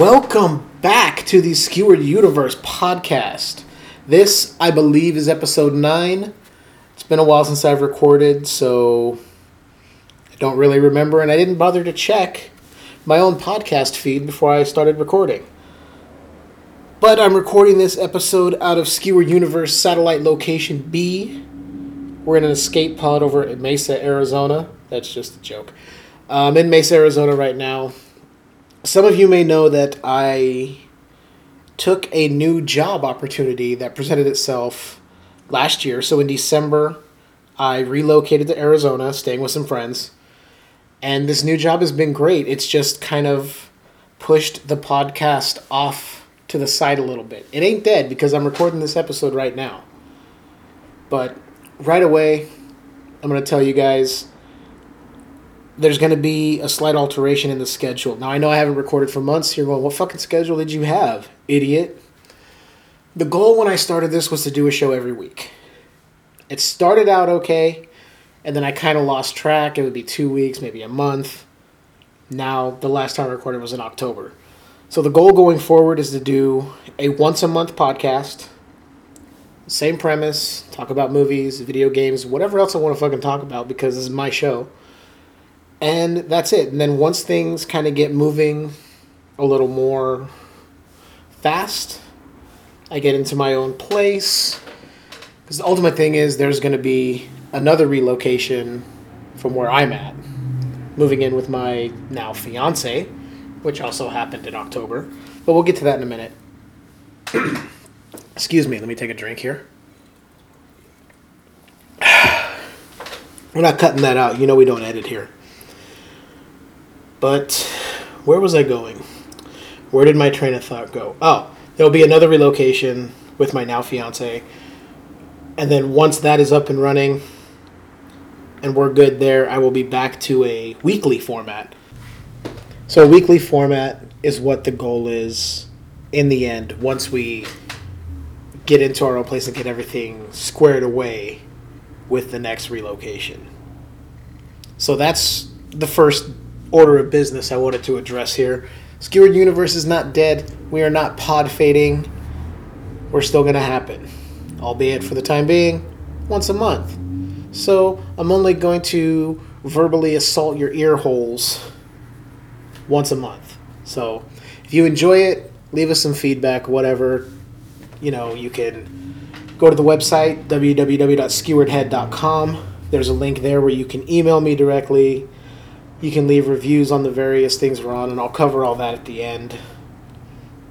Welcome back to the Skewered Universe podcast. This, I believe, is episode 9. It's been a while since I've recorded, so I don't really remember, and I didn't bother to check my own podcast feed before I started recording. But I'm recording this episode out of Skewered Universe Satellite Location B. We're in an escape pod over at Mesa, Arizona. That's just a joke. I'm in Mesa, Arizona right now some of you may know that I took a new job opportunity that presented itself last year. So in December, I relocated to Arizona, staying with some friends. And this new job has been great. It's just kind of pushed the podcast off to the side a little bit. It ain't dead because I'm recording this episode right now. But right away, I'm going to tell you guys there's going to be a slight alteration in the schedule. Now, I know I haven't recorded for months. You're going, what fucking schedule did you have, idiot? The goal when I started this was to do a show every week. It started out okay, and then I kind of lost track. It would be two weeks, maybe a month. Now, the last time I recorded was in October. So, the goal going forward is to do a once a month podcast. Same premise, talk about movies, video games, whatever else I want to fucking talk about because this is my show and that's it. And then once things kind of get moving a little more fast, I get into my own place. Because the ultimate thing is there's going to be another relocation from where I'm at, moving in with my now fiance, which also happened in October. But we'll get to that in a minute. Excuse me, let me take a drink here. We're not cutting that out. You know we don't edit here. But where was I going? Where did my train of thought go? Oh, there'll be another relocation with my now fiance. And then once that is up and running and we're good there, I will be back to a weekly format. So, a weekly format is what the goal is in the end once we get into our own place and get everything squared away with the next relocation. So, that's the first order of business I wanted to address here. Skewered Universe is not dead. We are not pod fading. We're still going to happen, albeit for the time being, once a month. So I'm only going to verbally assault your ear holes once a month. So if you enjoy it, leave us some feedback, whatever. You know, you can go to the website, www.skeweredhead.com. There's a link there where you can email me directly you can leave reviews on the various things we're on, and I'll cover all that at the end.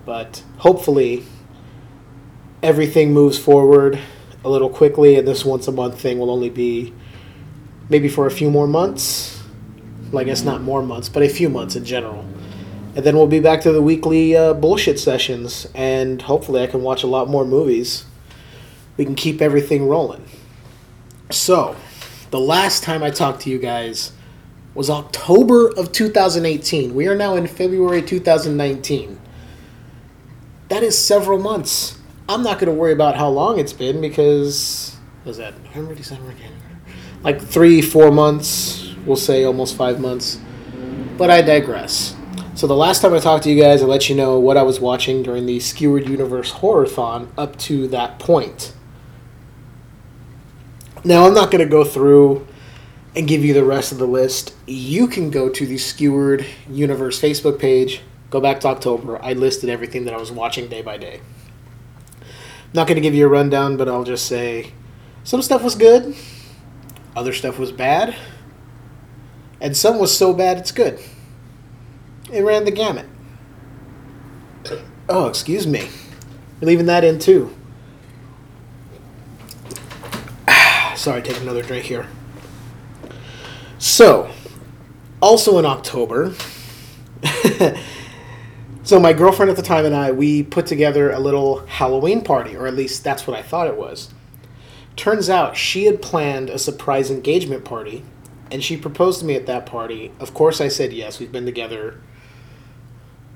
But hopefully, everything moves forward a little quickly, and this once a month thing will only be maybe for a few more months. Well, I guess not more months, but a few months in general. And then we'll be back to the weekly uh, bullshit sessions, and hopefully, I can watch a lot more movies. We can keep everything rolling. So, the last time I talked to you guys was October of 2018. We are now in February 2019. That is several months. I'm not going to worry about how long it's been because was that November, December, January? Like three, four months. We'll say almost five months. But I digress. So the last time I talked to you guys, I let you know what I was watching during the Skewered Universe Horrorthon up to that point. Now I'm not going to go through and give you the rest of the list, you can go to the Skewered Universe Facebook page, go back to October. I listed everything that I was watching day by day. I'm not going to give you a rundown, but I'll just say some stuff was good, other stuff was bad, and some was so bad it's good. It ran the gamut. Oh, excuse me. We're leaving that in too. Sorry, take another drink here. So, also in October, so my girlfriend at the time and I, we put together a little Halloween party, or at least that's what I thought it was. Turns out she had planned a surprise engagement party, and she proposed to me at that party. Of course, I said yes. We've been together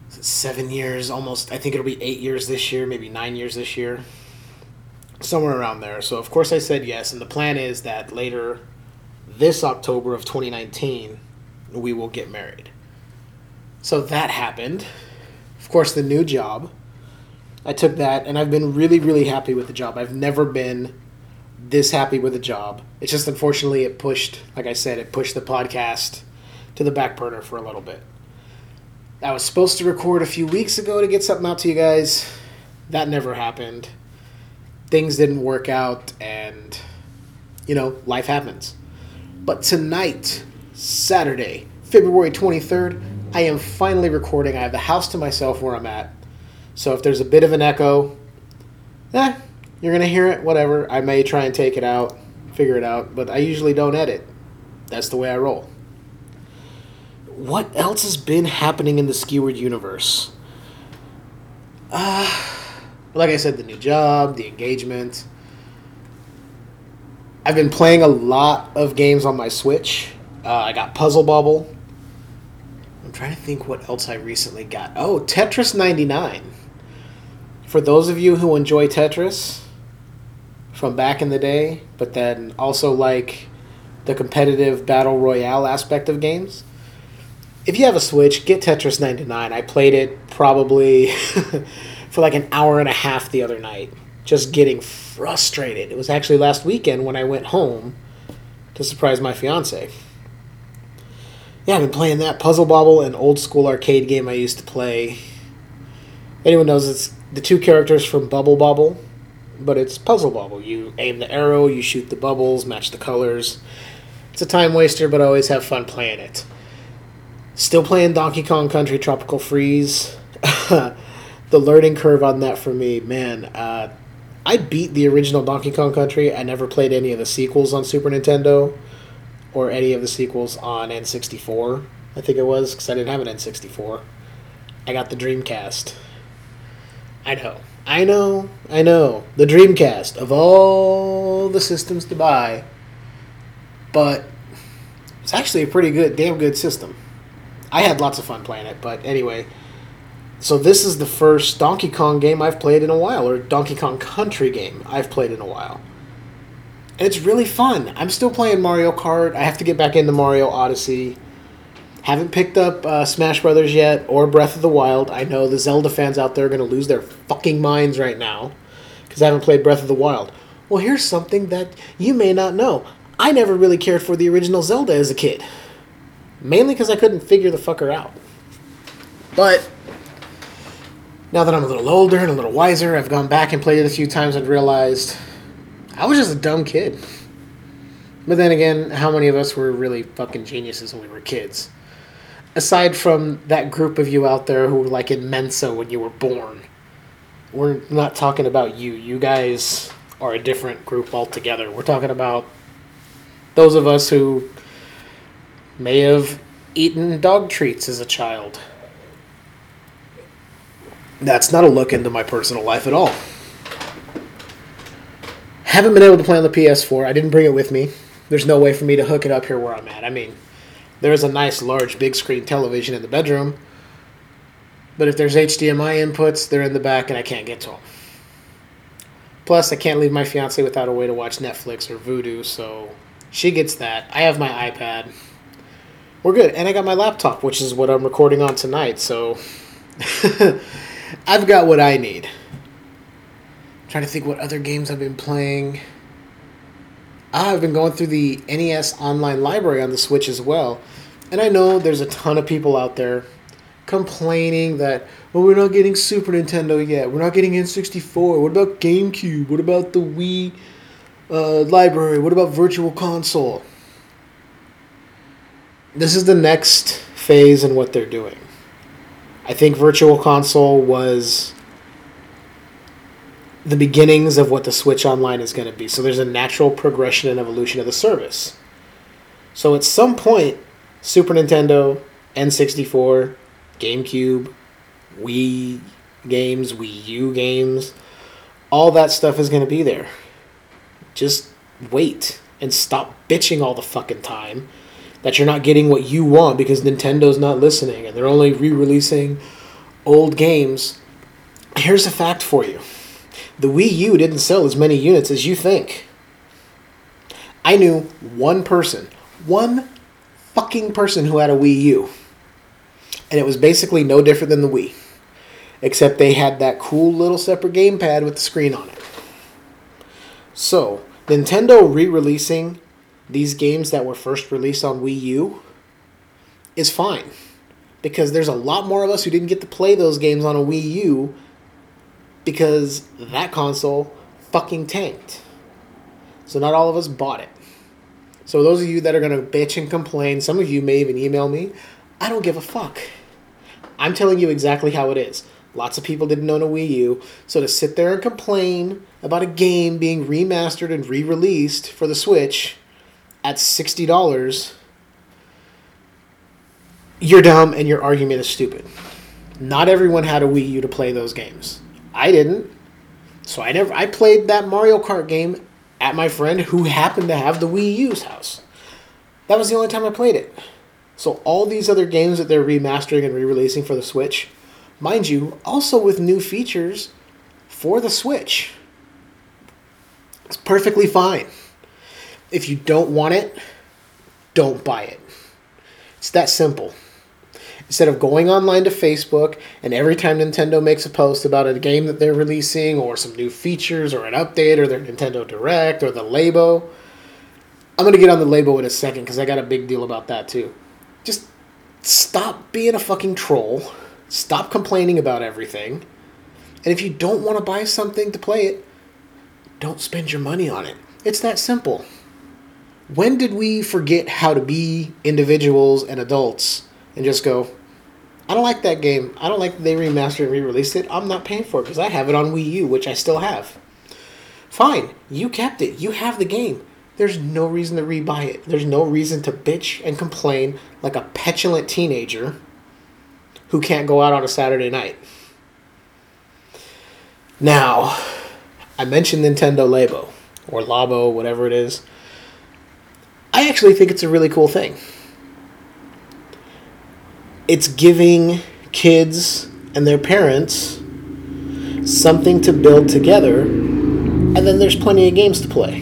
seven years, almost. I think it'll be eight years this year, maybe nine years this year, somewhere around there. So, of course, I said yes, and the plan is that later this October of 2019, we will get married. So that happened. of course, the new job. I took that, and I've been really, really happy with the job. I've never been this happy with a job. It's just unfortunately it pushed, like I said, it pushed the podcast to the back burner for a little bit. I was supposed to record a few weeks ago to get something out to you guys. That never happened. Things didn't work out, and, you know, life happens. But tonight, Saturday, February 23rd, I am finally recording. I have the house to myself where I'm at. So if there's a bit of an echo, eh, you're going to hear it, whatever. I may try and take it out, figure it out, but I usually don't edit. That's the way I roll. What else has been happening in the Skewered universe? Uh, like I said, the new job, the engagement. I've been playing a lot of games on my Switch. Uh, I got Puzzle Bobble. I'm trying to think what else I recently got. Oh, Tetris 99. For those of you who enjoy Tetris from back in the day, but then also like the competitive battle royale aspect of games, if you have a Switch, get Tetris 99. I played it probably for like an hour and a half the other night, just getting frustrated. It was actually last weekend when I went home to surprise my fiance. Yeah, I've been playing that Puzzle Bobble, an old school arcade game I used to play. Anyone knows it's the two characters from Bubble Bobble, but it's Puzzle Bobble. You aim the arrow, you shoot the bubbles, match the colors. It's a time waster, but I always have fun playing it. Still playing Donkey Kong Country Tropical Freeze. the learning curve on that for me, man. Uh, I beat the original Donkey Kong Country. I never played any of the sequels on Super Nintendo or any of the sequels on N64. I think it was because I didn't have an N64. I got the Dreamcast. I know. I know. I know. The Dreamcast of all the systems to buy. But it's actually a pretty good, damn good system. I had lots of fun playing it, but anyway. So this is the first Donkey Kong game I've played in a while, or Donkey Kong Country game I've played in a while. It's really fun. I'm still playing Mario Kart. I have to get back into Mario Odyssey. Haven't picked up uh, Smash Brothers yet or Breath of the Wild. I know the Zelda fans out there are going to lose their fucking minds right now because I haven't played Breath of the Wild. Well, here's something that you may not know. I never really cared for the original Zelda as a kid. Mainly because I couldn't figure the fucker out. But now that I'm a little older and a little wiser, I've gone back and played it a few times and realized I was just a dumb kid. But then again, how many of us were really fucking geniuses when we were kids? Aside from that group of you out there who were like in Mensa when you were born, we're not talking about you. You guys are a different group altogether. We're talking about those of us who may have eaten dog treats as a child. That's not a look into my personal life at all. Haven't been able to play on the PS4. I didn't bring it with me. There's no way for me to hook it up here where I'm at. I mean, there's a nice large big screen television in the bedroom, but if there's HDMI inputs, they're in the back and I can't get to them. Plus, I can't leave my fiance without a way to watch Netflix or Vudu, so she gets that. I have my iPad we're good. And I got my laptop, which is what I'm recording on tonight. So I've got what I need. I'm trying to think what other games I've been playing. Ah, I've been going through the NES online library on the Switch as well. And I know there's a ton of people out there complaining that, well, we're not getting Super Nintendo yet. We're not getting N64. What about GameCube? What about the Wii uh, library? What about Virtual Console? this is the next phase in what they're doing. I think Virtual Console was the beginnings of what the Switch Online is going to be. So there's a natural progression and evolution of the service. So at some point, Super Nintendo, N64, GameCube, Wii games, Wii U games, all that stuff is going to be there. Just wait and stop bitching all the fucking time that you're not getting what you want because Nintendo's not listening and they're only re releasing old games. Here's a fact for you the Wii U didn't sell as many units as you think. I knew one person, one fucking person who had a Wii U. And it was basically no different than the Wii. except they had that cool little separate gamepad with the screen on it. So, Nintendo re releasing these games that were first released on Wii U is fine. Because there's a lot more of us who didn't get to play those games on a Wii U because that console fucking tanked. So not all of us bought it. So those of you that are going to bitch and complain, some of you may even email me, I don't give a fuck. I'm telling you exactly how it is. Lots of people didn't own a Wii U, so to sit there and complain about a game being remastered and re-released for the Switch at $60, you're dumb and your argument is stupid. Not everyone had a Wii U to play those games. I didn't. So I never I played that Mario Kart game at my friend who happened to have the Wii U's house. That was the only time I played it. So all these other games that they're remastering and re-releasing for the Switch, mind you, also with new features for the Switch. It's perfectly fine. If you don't want it, don't buy it. It's that simple. Instead of going online to Facebook and every time Nintendo makes a post about a game that they're releasing or some new features or an update or their Nintendo Direct or the Labo, I'm going to get on the Labo in a second because I got a big deal about that too. Just stop being a fucking troll. Stop complaining about everything. And if you don't want to buy something to play it, don't spend your money on it. It's that simple. When did we forget how to be individuals and adults and just go, I don't like that game. I don't like that they remastered and re-released it. I'm not paying for it because I have it on Wii U, which I still have. Fine, you kept it. You have the game. There's no reason to rebuy it. There's no reason to bitch and complain like a petulant teenager who can't go out on a Saturday night. Now, I mentioned Nintendo Labo or Labo, whatever it is. I actually think it's a really cool thing it's giving kids and their parents something to build together, and then there's plenty of games to play.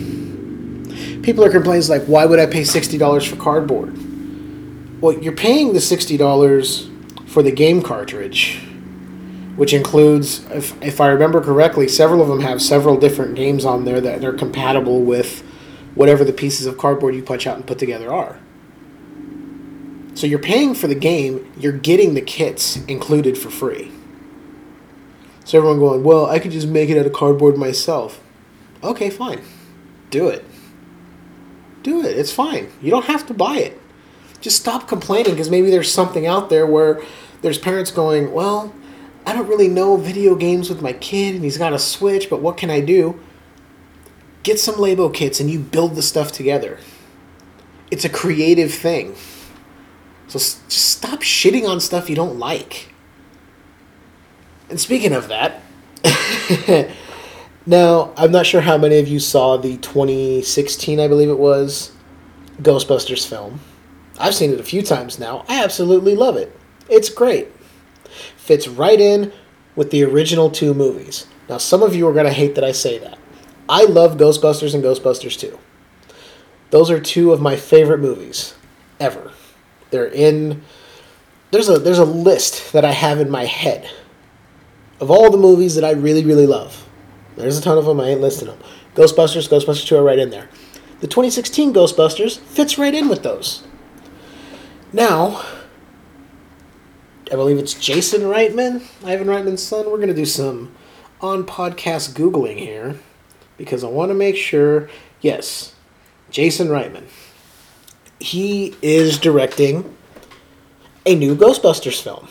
People are complaining like, why would I pay sixty dollars for cardboard? Well, you're paying the sixty dollars for the game cartridge, which includes, if, if I remember correctly, several of them have several different games on there that are compatible with whatever the pieces of cardboard you punch out and put together are. So you're paying for the game, you're getting the kits included for free. So everyone going, well, I could just make it out of cardboard myself. Okay, fine. Do it. Do it. It's fine. You don't have to buy it. Just stop complaining because maybe there's something out there where there's parents going, well, I don't really know video games with my kid and he's got a Switch, but what can I do? Get some Labo kits and you build the stuff together. It's a creative thing. So just stop shitting on stuff you don't like. And speaking of that, now I'm not sure how many of you saw the 2016, I believe it was, Ghostbusters film. I've seen it a few times now. I absolutely love it. It's great. Fits right in with the original two movies. Now, some of you are going to hate that I say that. I love Ghostbusters and Ghostbusters 2. Those are two of my favorite movies ever. They're in there's a there's a list that I have in my head of all the movies that I really really love. There's a ton of them. I ain't listing them. Ghostbusters, Ghostbusters 2 are right in there. The 2016 Ghostbusters fits right in with those. Now, I believe it's Jason Reitman, Ivan Reitman's son. We're going to do some on podcast Googling here because I want to make sure. Yes, Jason Reitman he is directing a new Ghostbusters film.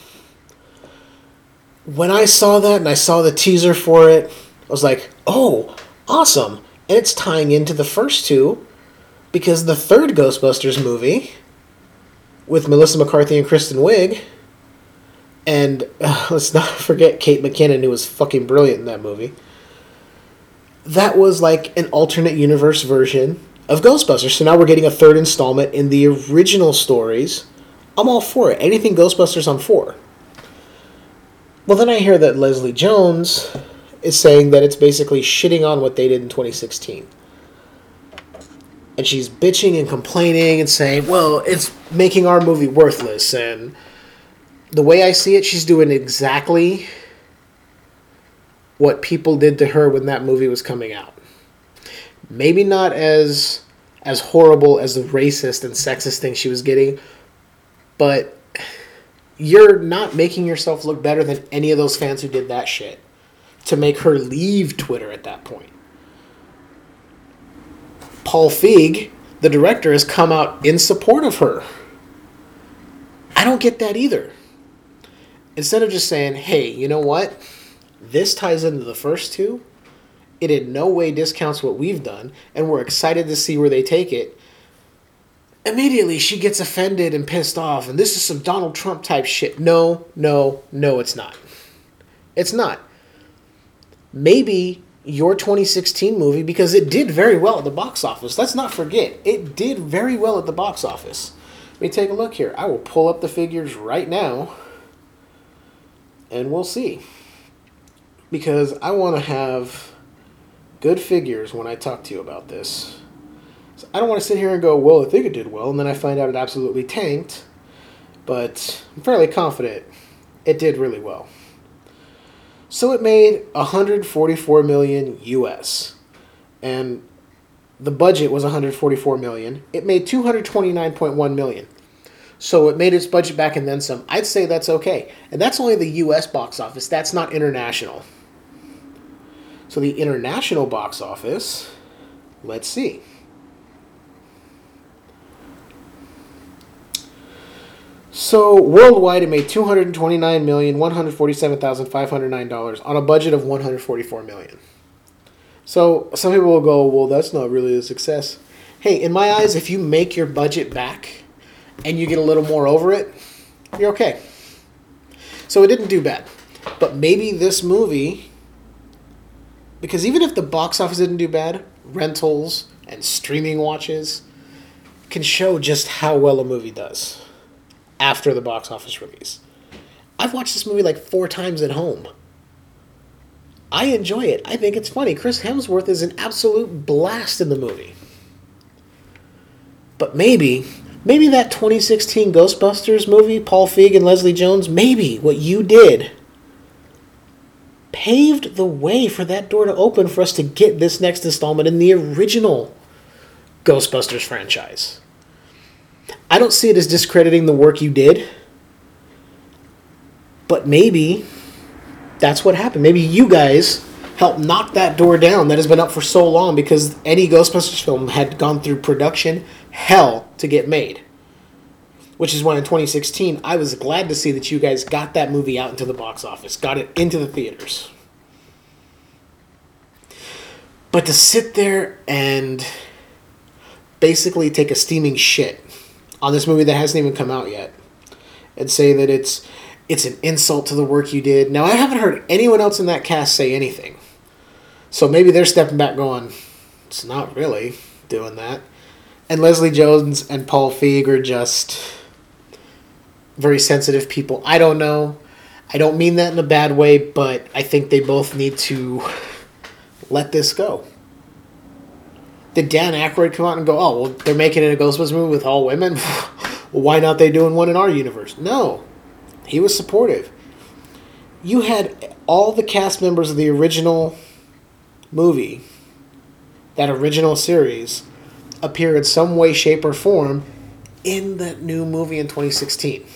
When I saw that and I saw the teaser for it, I was like, oh, awesome. And it's tying into the first two because the third Ghostbusters movie with Melissa McCarthy and Kristen Wiig, and uh, let's not forget Kate McKinnon, who was fucking brilliant in that movie. That was like an alternate universe version of Ghostbusters. So now we're getting a third installment in the original stories. I'm all for it. Anything Ghostbusters, I'm for. Well, then I hear that Leslie Jones is saying that it's basically shitting on what they did in 2016. And she's bitching and complaining and saying, well, it's making our movie worthless. And the way I see it, she's doing exactly what people did to her when that movie was coming out. Maybe not as as horrible as the racist and sexist thing she was getting, but you're not making yourself look better than any of those fans who did that shit to make her leave Twitter at that point. Paul Feig, the director, has come out in support of her. I don't get that either. Instead of just saying, hey, you know what? This ties into the first two. It in no way discounts what we've done, and we're excited to see where they take it. Immediately, she gets offended and pissed off, and this is some Donald Trump type shit. No, no, no, it's not. It's not. Maybe your 2016 movie, because it did very well at the box office. Let's not forget, it did very well at the box office. Let me take a look here. I will pull up the figures right now, and we'll see. Because I want to have good figures when I talk to you about this. So I don't want to sit here and go, well, I think it did well, and then I find out it absolutely tanked. But I'm fairly confident it did really well. So it made 144 million US. And the budget was 144 million. It made 229.1 million. So it made its budget back and then some. I'd say that's okay. And that's only the US box office. That's not international. So the international box office, let's see. So worldwide, it made two hundred twenty-nine million one hundred forty-seven thousand five hundred nine dollars on a budget of one hundred forty-four million. So some people will go, "Well, that's not really a success." Hey, in my eyes, if you make your budget back and you get a little more over it, you're okay. So it didn't do bad, but maybe this movie because even if the box office didn't do bad, rentals and streaming watches can show just how well a movie does after the box office release. I've watched this movie like four times at home. I enjoy it. I think it's funny. Chris Hemsworth is an absolute blast in the movie. But maybe, maybe that 2016 Ghostbusters movie, Paul Feig and Leslie Jones, maybe what you did paved the way for that door to open for us to get this next installment in the original Ghostbusters franchise. I don't see it as discrediting the work you did, but maybe that's what happened. Maybe you guys helped knock that door down that has been up for so long because any Ghostbusters film had gone through production hell to get made. Which is why in 2016, I was glad to see that you guys got that movie out into the box office, got it into the theaters. But to sit there and basically take a steaming shit on this movie that hasn't even come out yet and say that it's it's an insult to the work you did. Now I haven't heard anyone else in that cast say anything. So maybe they're stepping back going, it's not really doing that. And Leslie Jones and Paul Feig are just very sensitive people. I don't know. I don't mean that in a bad way, but I think they both need to let this go. Did Dan Aykroyd come out and go, oh, well, they're making it a Ghostbusters movie with all women? why not they doing one in our universe? No. He was supportive. You had all the cast members of the original movie, that original series, appear in some way, shape, or form in that new movie in 2016.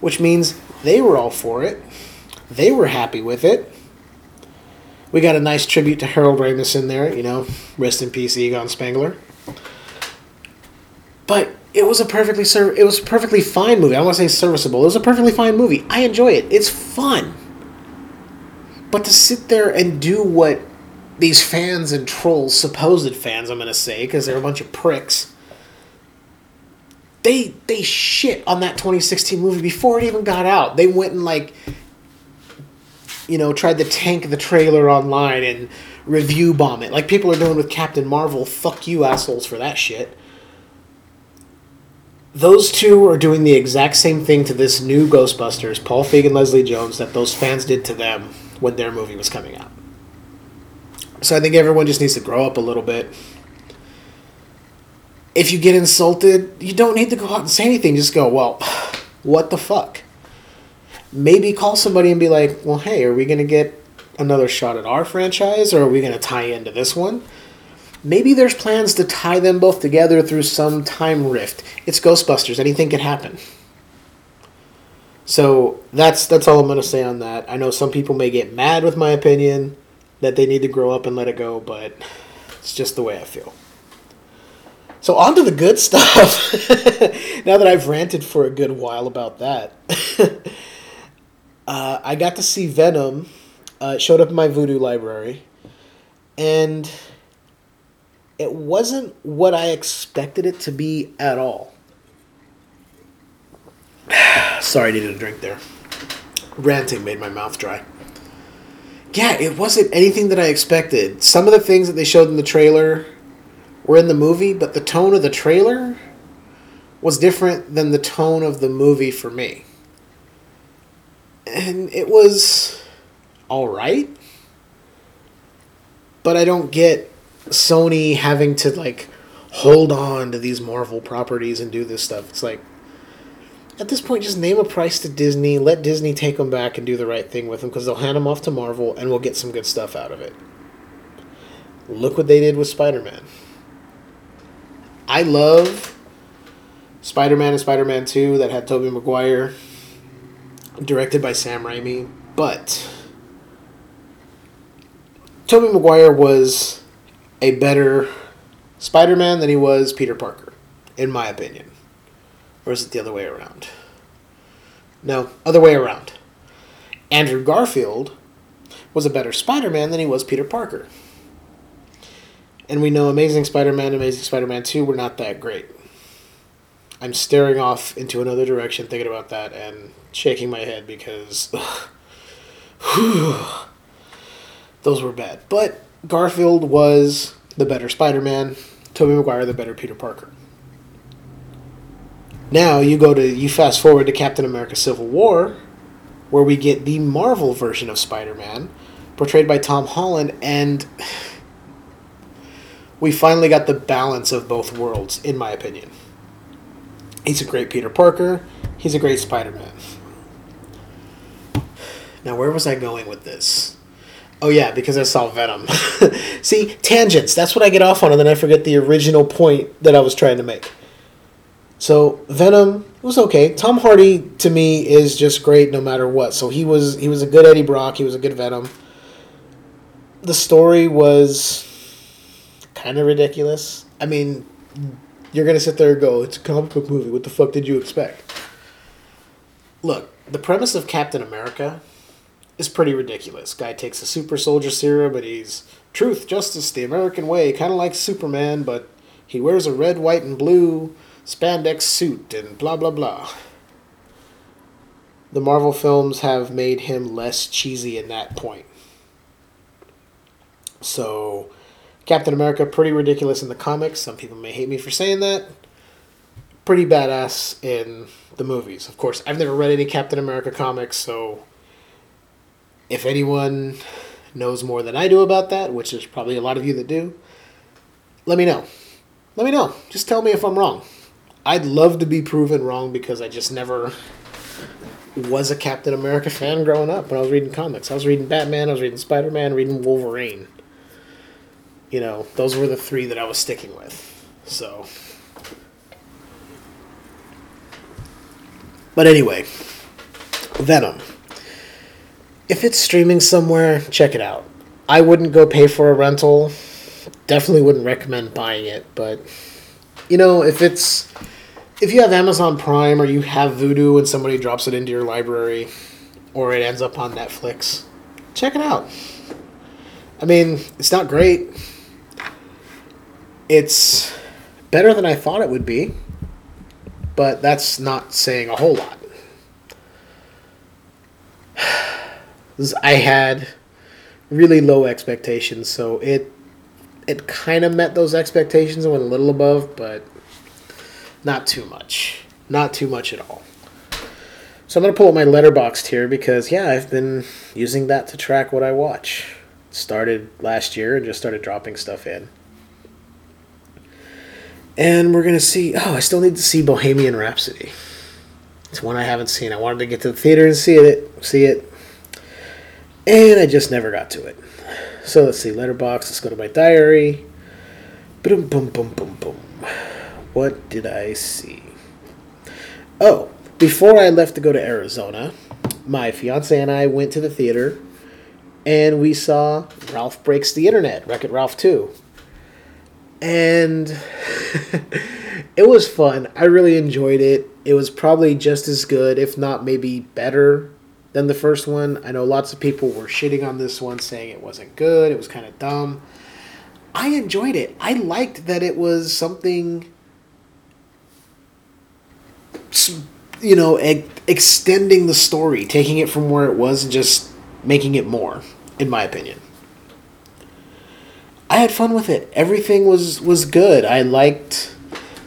Which means they were all for it. They were happy with it. We got a nice tribute to Harold Ramis in there, you know, rest in peace, Egon Spangler. But it was a perfectly ser- it was perfectly fine movie. I want to say serviceable. It was a perfectly fine movie. I enjoy it. It's fun. But to sit there and do what these fans and trolls, supposed fans, I'm gonna say, because they're a bunch of pricks. They they shit on that 2016 movie before it even got out. They went and like you know, tried to tank the trailer online and review bomb it. Like people are doing with Captain Marvel. Fuck you, assholes, for that shit. Those two are doing the exact same thing to this new Ghostbusters, Paul Feig and Leslie Jones, that those fans did to them when their movie was coming out. So I think everyone just needs to grow up a little bit. If you get insulted, you don't need to go out and say anything. Just go, well, what the fuck? maybe call somebody and be like, well, hey, are we going to get another shot at our franchise or are we going to tie into this one? Maybe there's plans to tie them both together through some time rift. It's Ghostbusters. Anything can happen. So that's that's all I'm going to say on that. I know some people may get mad with my opinion that they need to grow up and let it go, but it's just the way I feel. So on to the good stuff. now that I've ranted for a good while about that, uh, I got to see Venom. Uh, it showed up in my Vudu library, and it wasn't what I expected it to be at all. Sorry, I needed a drink there. Ranting made my mouth dry. Yeah, it wasn't anything that I expected. Some of the things that they showed in the trailer were in the movie, but the tone of the trailer was different than the tone of the movie for me. And it was alright. But I don't get Sony having to like hold on to these Marvel properties and do this stuff. It's like at this point, just name a price to Disney. Let Disney take them back and do the right thing with them because they'll hand them off to Marvel and we'll get some good stuff out of it. Look what they did with Spider Man. I love Spider Man and Spider Man 2 that had Tobey Maguire, directed by Sam Raimi, but Tobey Maguire was a better Spider Man than he was Peter Parker, in my opinion. Or is it the other way around? No, other way around. Andrew Garfield was a better Spider Man than he was Peter Parker. And we know Amazing Spider Man, Amazing Spider Man 2 were not that great. I'm staring off into another direction thinking about that and shaking my head because those were bad. But Garfield was the better Spider Man, Tobey Maguire the better Peter Parker. Now you go to you fast forward to Captain America Civil War, where we get the Marvel version of Spider Man, portrayed by Tom Holland, and we finally got the balance of both worlds, in my opinion. He's a great Peter Parker, he's a great Spider Man. Now where was I going with this? Oh yeah, because I saw Venom. See, tangents, that's what I get off on, and then I forget the original point that I was trying to make. So Venom was okay. Tom Hardy to me is just great no matter what. So he was he was a good Eddie Brock. He was a good Venom. The story was kind of ridiculous. I mean, you're gonna sit there and go, "It's a comic book movie. What the fuck did you expect?" Look, the premise of Captain America is pretty ridiculous. Guy takes a super soldier serum, but he's truth, justice, the American way, kind of like Superman, but he wears a red, white, and blue spandex suit and blah blah blah. The Marvel films have made him less cheesy in that point. So, Captain America, pretty ridiculous in the comics. Some people may hate me for saying that. Pretty badass in the movies. Of course, I've never read any Captain America comics, so if anyone knows more than I do about that, which is probably a lot of you that do, let me know. Let me know. Just tell me if I'm wrong. I'd love to be proven wrong because I just never was a Captain America fan growing up when I was reading comics. I was reading Batman, I was reading Spider Man, reading Wolverine. You know, those were the three that I was sticking with. So. But anyway, Venom. If it's streaming somewhere, check it out. I wouldn't go pay for a rental. Definitely wouldn't recommend buying it, but you know, if it's if you have Amazon Prime or you have Vudu and somebody drops it into your library or it ends up on Netflix, check it out. I mean, it's not great. It's better than I thought it would be, but that's not saying a whole lot. I had really low expectations, so it it kind of met those expectations and went a little above, but not too much. Not too much at all. So I'm going to pull up my Letterboxd here because, yeah, I've been using that to track what I watch. Started last year and just started dropping stuff in. And we're going to see. Oh, I still need to see Bohemian Rhapsody. It's one I haven't seen. I wanted to get to the theater and see it, see it, and I just never got to it. So let's see, Letterboxd. Let's go to my diary. Boom, boom, boom, boom, boom. What did I see? Oh, before I left to go to Arizona, my fiance and I went to the theater and we saw Ralph Breaks the Internet, Wreck It Ralph 2. And it was fun. I really enjoyed it. It was probably just as good, if not maybe better, than the first one. I know lots of people were shitting on this one, saying it wasn't good, it was kind of dumb. I enjoyed it. I liked that it was something, you know, extending the story, taking it from where it was and just making it more, in my opinion. I had fun with it. Everything was was good. I liked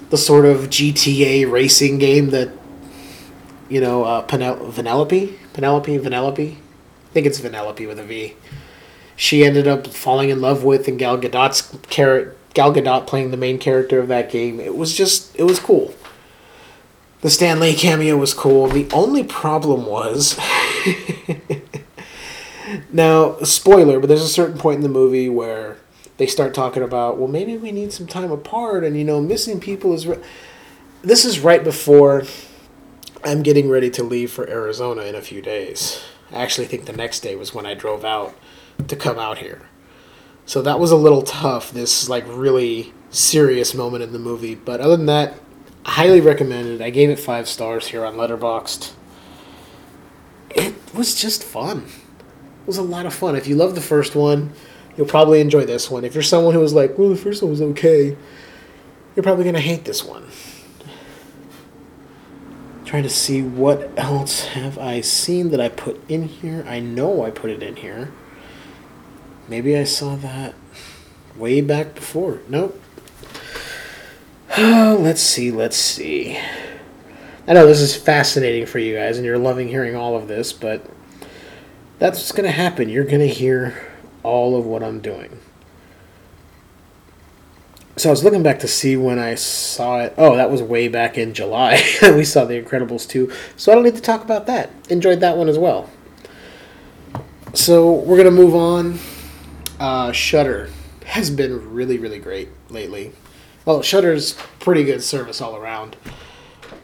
the sort of GTA racing game that you know uh, Penel- Penelope Penelope Vanellope. I think it's Vanellope with a V. She ended up falling in love with, and Gal Gadot's character, Gal Gadot playing the main character of that game. It was just, it was cool. The Stan Lee cameo was cool. The only problem was, now spoiler, but there's a certain point in the movie where they start talking about, well, maybe we need some time apart, and you know, missing people is. Re- this is right before I'm getting ready to leave for Arizona in a few days. I actually think the next day was when I drove out to come out here. So that was a little tough, this like really serious moment in the movie. But other than that, highly recommended. I gave it five stars here on Letterboxd. It was just fun. It was a lot of fun. If you love the first one, you'll probably enjoy this one. If you're someone who was like, well, the first one was okay, you're probably going to hate this one. Trying to see what else have I seen that I put in here. I know I put it in here. Maybe I saw that way back before. Nope. Let's see, let's see. I know this is fascinating for you guys and you're loving hearing all of this, but that's what's going to happen. You're going to hear all of what I'm doing. So I was looking back to see when I saw it. Oh, that was way back in July. we saw The Incredibles 2. So I don't need to talk about that. Enjoyed that one as well. So we're going to move on. Uh, Shudder has been really, really great lately. Well, Shudder's pretty good service all around.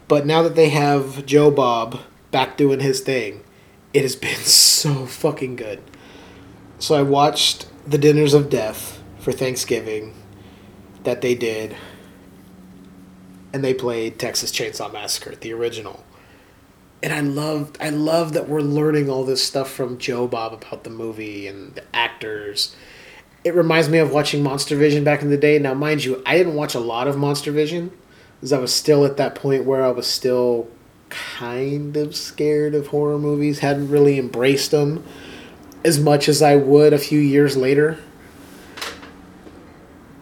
But now that they have Joe Bob back doing his thing, it has been so fucking good. So I watched The Dinners of Death for Thanksgiving that they did, and they played Texas Chainsaw Massacre, the original. And I loved, I love that we're learning all this stuff from Joe Bob about the movie and the actors. It reminds me of watching Monster Vision back in the day. Now, mind you, I didn't watch a lot of Monster Vision, because I was still at that point where I was still kind of scared of horror movies. Hadn't really embraced them as much as I would a few years later.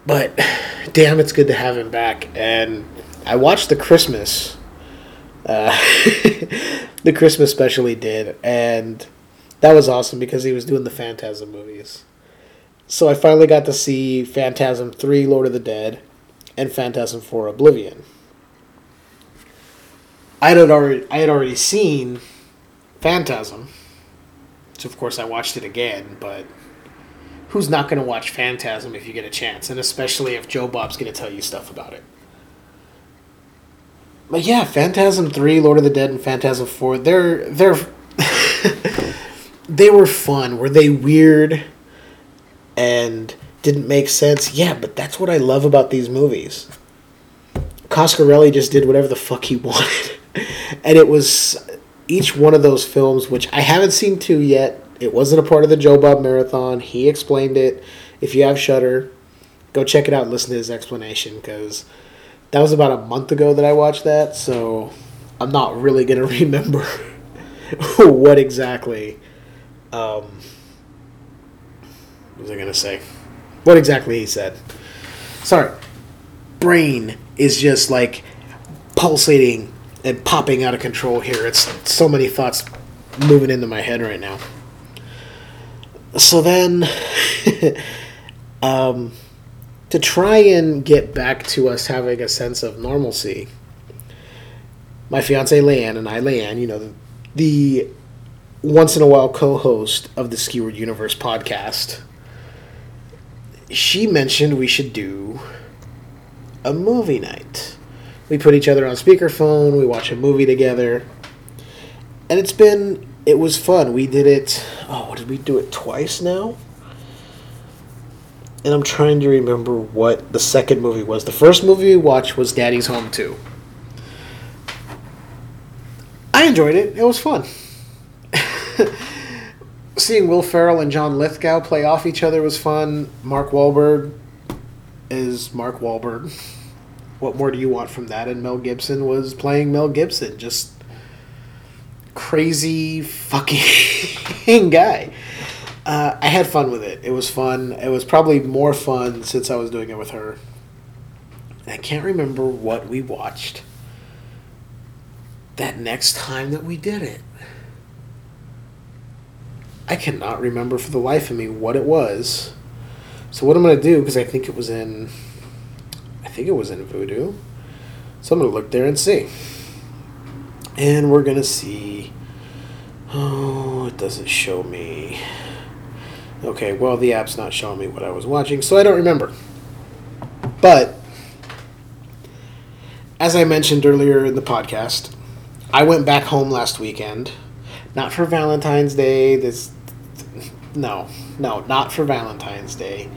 But damn, it's good to have him back. And I watched the Christmas, uh, the Christmas special he did, and that was awesome because he was doing the Phantasm movies. So I finally got to see Phantasm 3 Lord of the Dead and Phantasm 4 Oblivion. I had already I had already seen Phantasm. Of course I watched it again, but who's not going to watch Phantasm if you get a chance, and especially if Joe Bob's going to tell you stuff about it. But yeah, Phantasm three, Lord of the Dead, and Phantasm four, they're they're they were fun. Were they weird and didn't make sense? Yeah, but that's what I love about these movies. Coscarelli just did whatever the fuck he wanted, and it was each one of those films, which I haven't seen two yet it wasn't a part of the Joe Bob marathon. He explained it. If you have Shudder, go check it out and listen to his explanation because that was about a month ago that I watched that. So I'm not really gonna remember what exactly. Um, what was I gonna say? What exactly he said? Sorry. Brain is just like pulsating and popping out of control here. It's so many thoughts moving into my head right now so then, um, to try and get back to us having a sense of normalcy, my fiance Leanne and I, Leanne, you know, the, the once in a while co-host of the Skewered Universe podcast, she mentioned we should do a movie night. We put each other on speakerphone, we watch a movie together. And it's been it was fun. We did it oh, did we do it twice now? And I'm trying to remember what the second movie was. The first movie we watched was Daddy's Home 2. I enjoyed it. It was fun. Seeing Will Ferrell and John Lithgow play off each other was fun. Mark Wahlberg is Mark Wahlberg. What more do you want from that? And Mel Gibson was playing Mel Gibson, just crazy fucking guy. Uh, I had fun with it. It was fun. It was probably more fun since I was doing it with her. I can't remember what we watched that next time that we did it. I cannot remember for the life of me what it was. So what I'm gonna do because I think it was in, think it was in Vudu. So I'm gonna look there and see. And we're gonna see. Oh, it doesn't show me. Okay, well the app's not showing me what I was watching, so I don't remember. But as I mentioned earlier in the podcast, I went back home last weekend. Not for Valentine's Day. This no, no, not for Valentine's Day.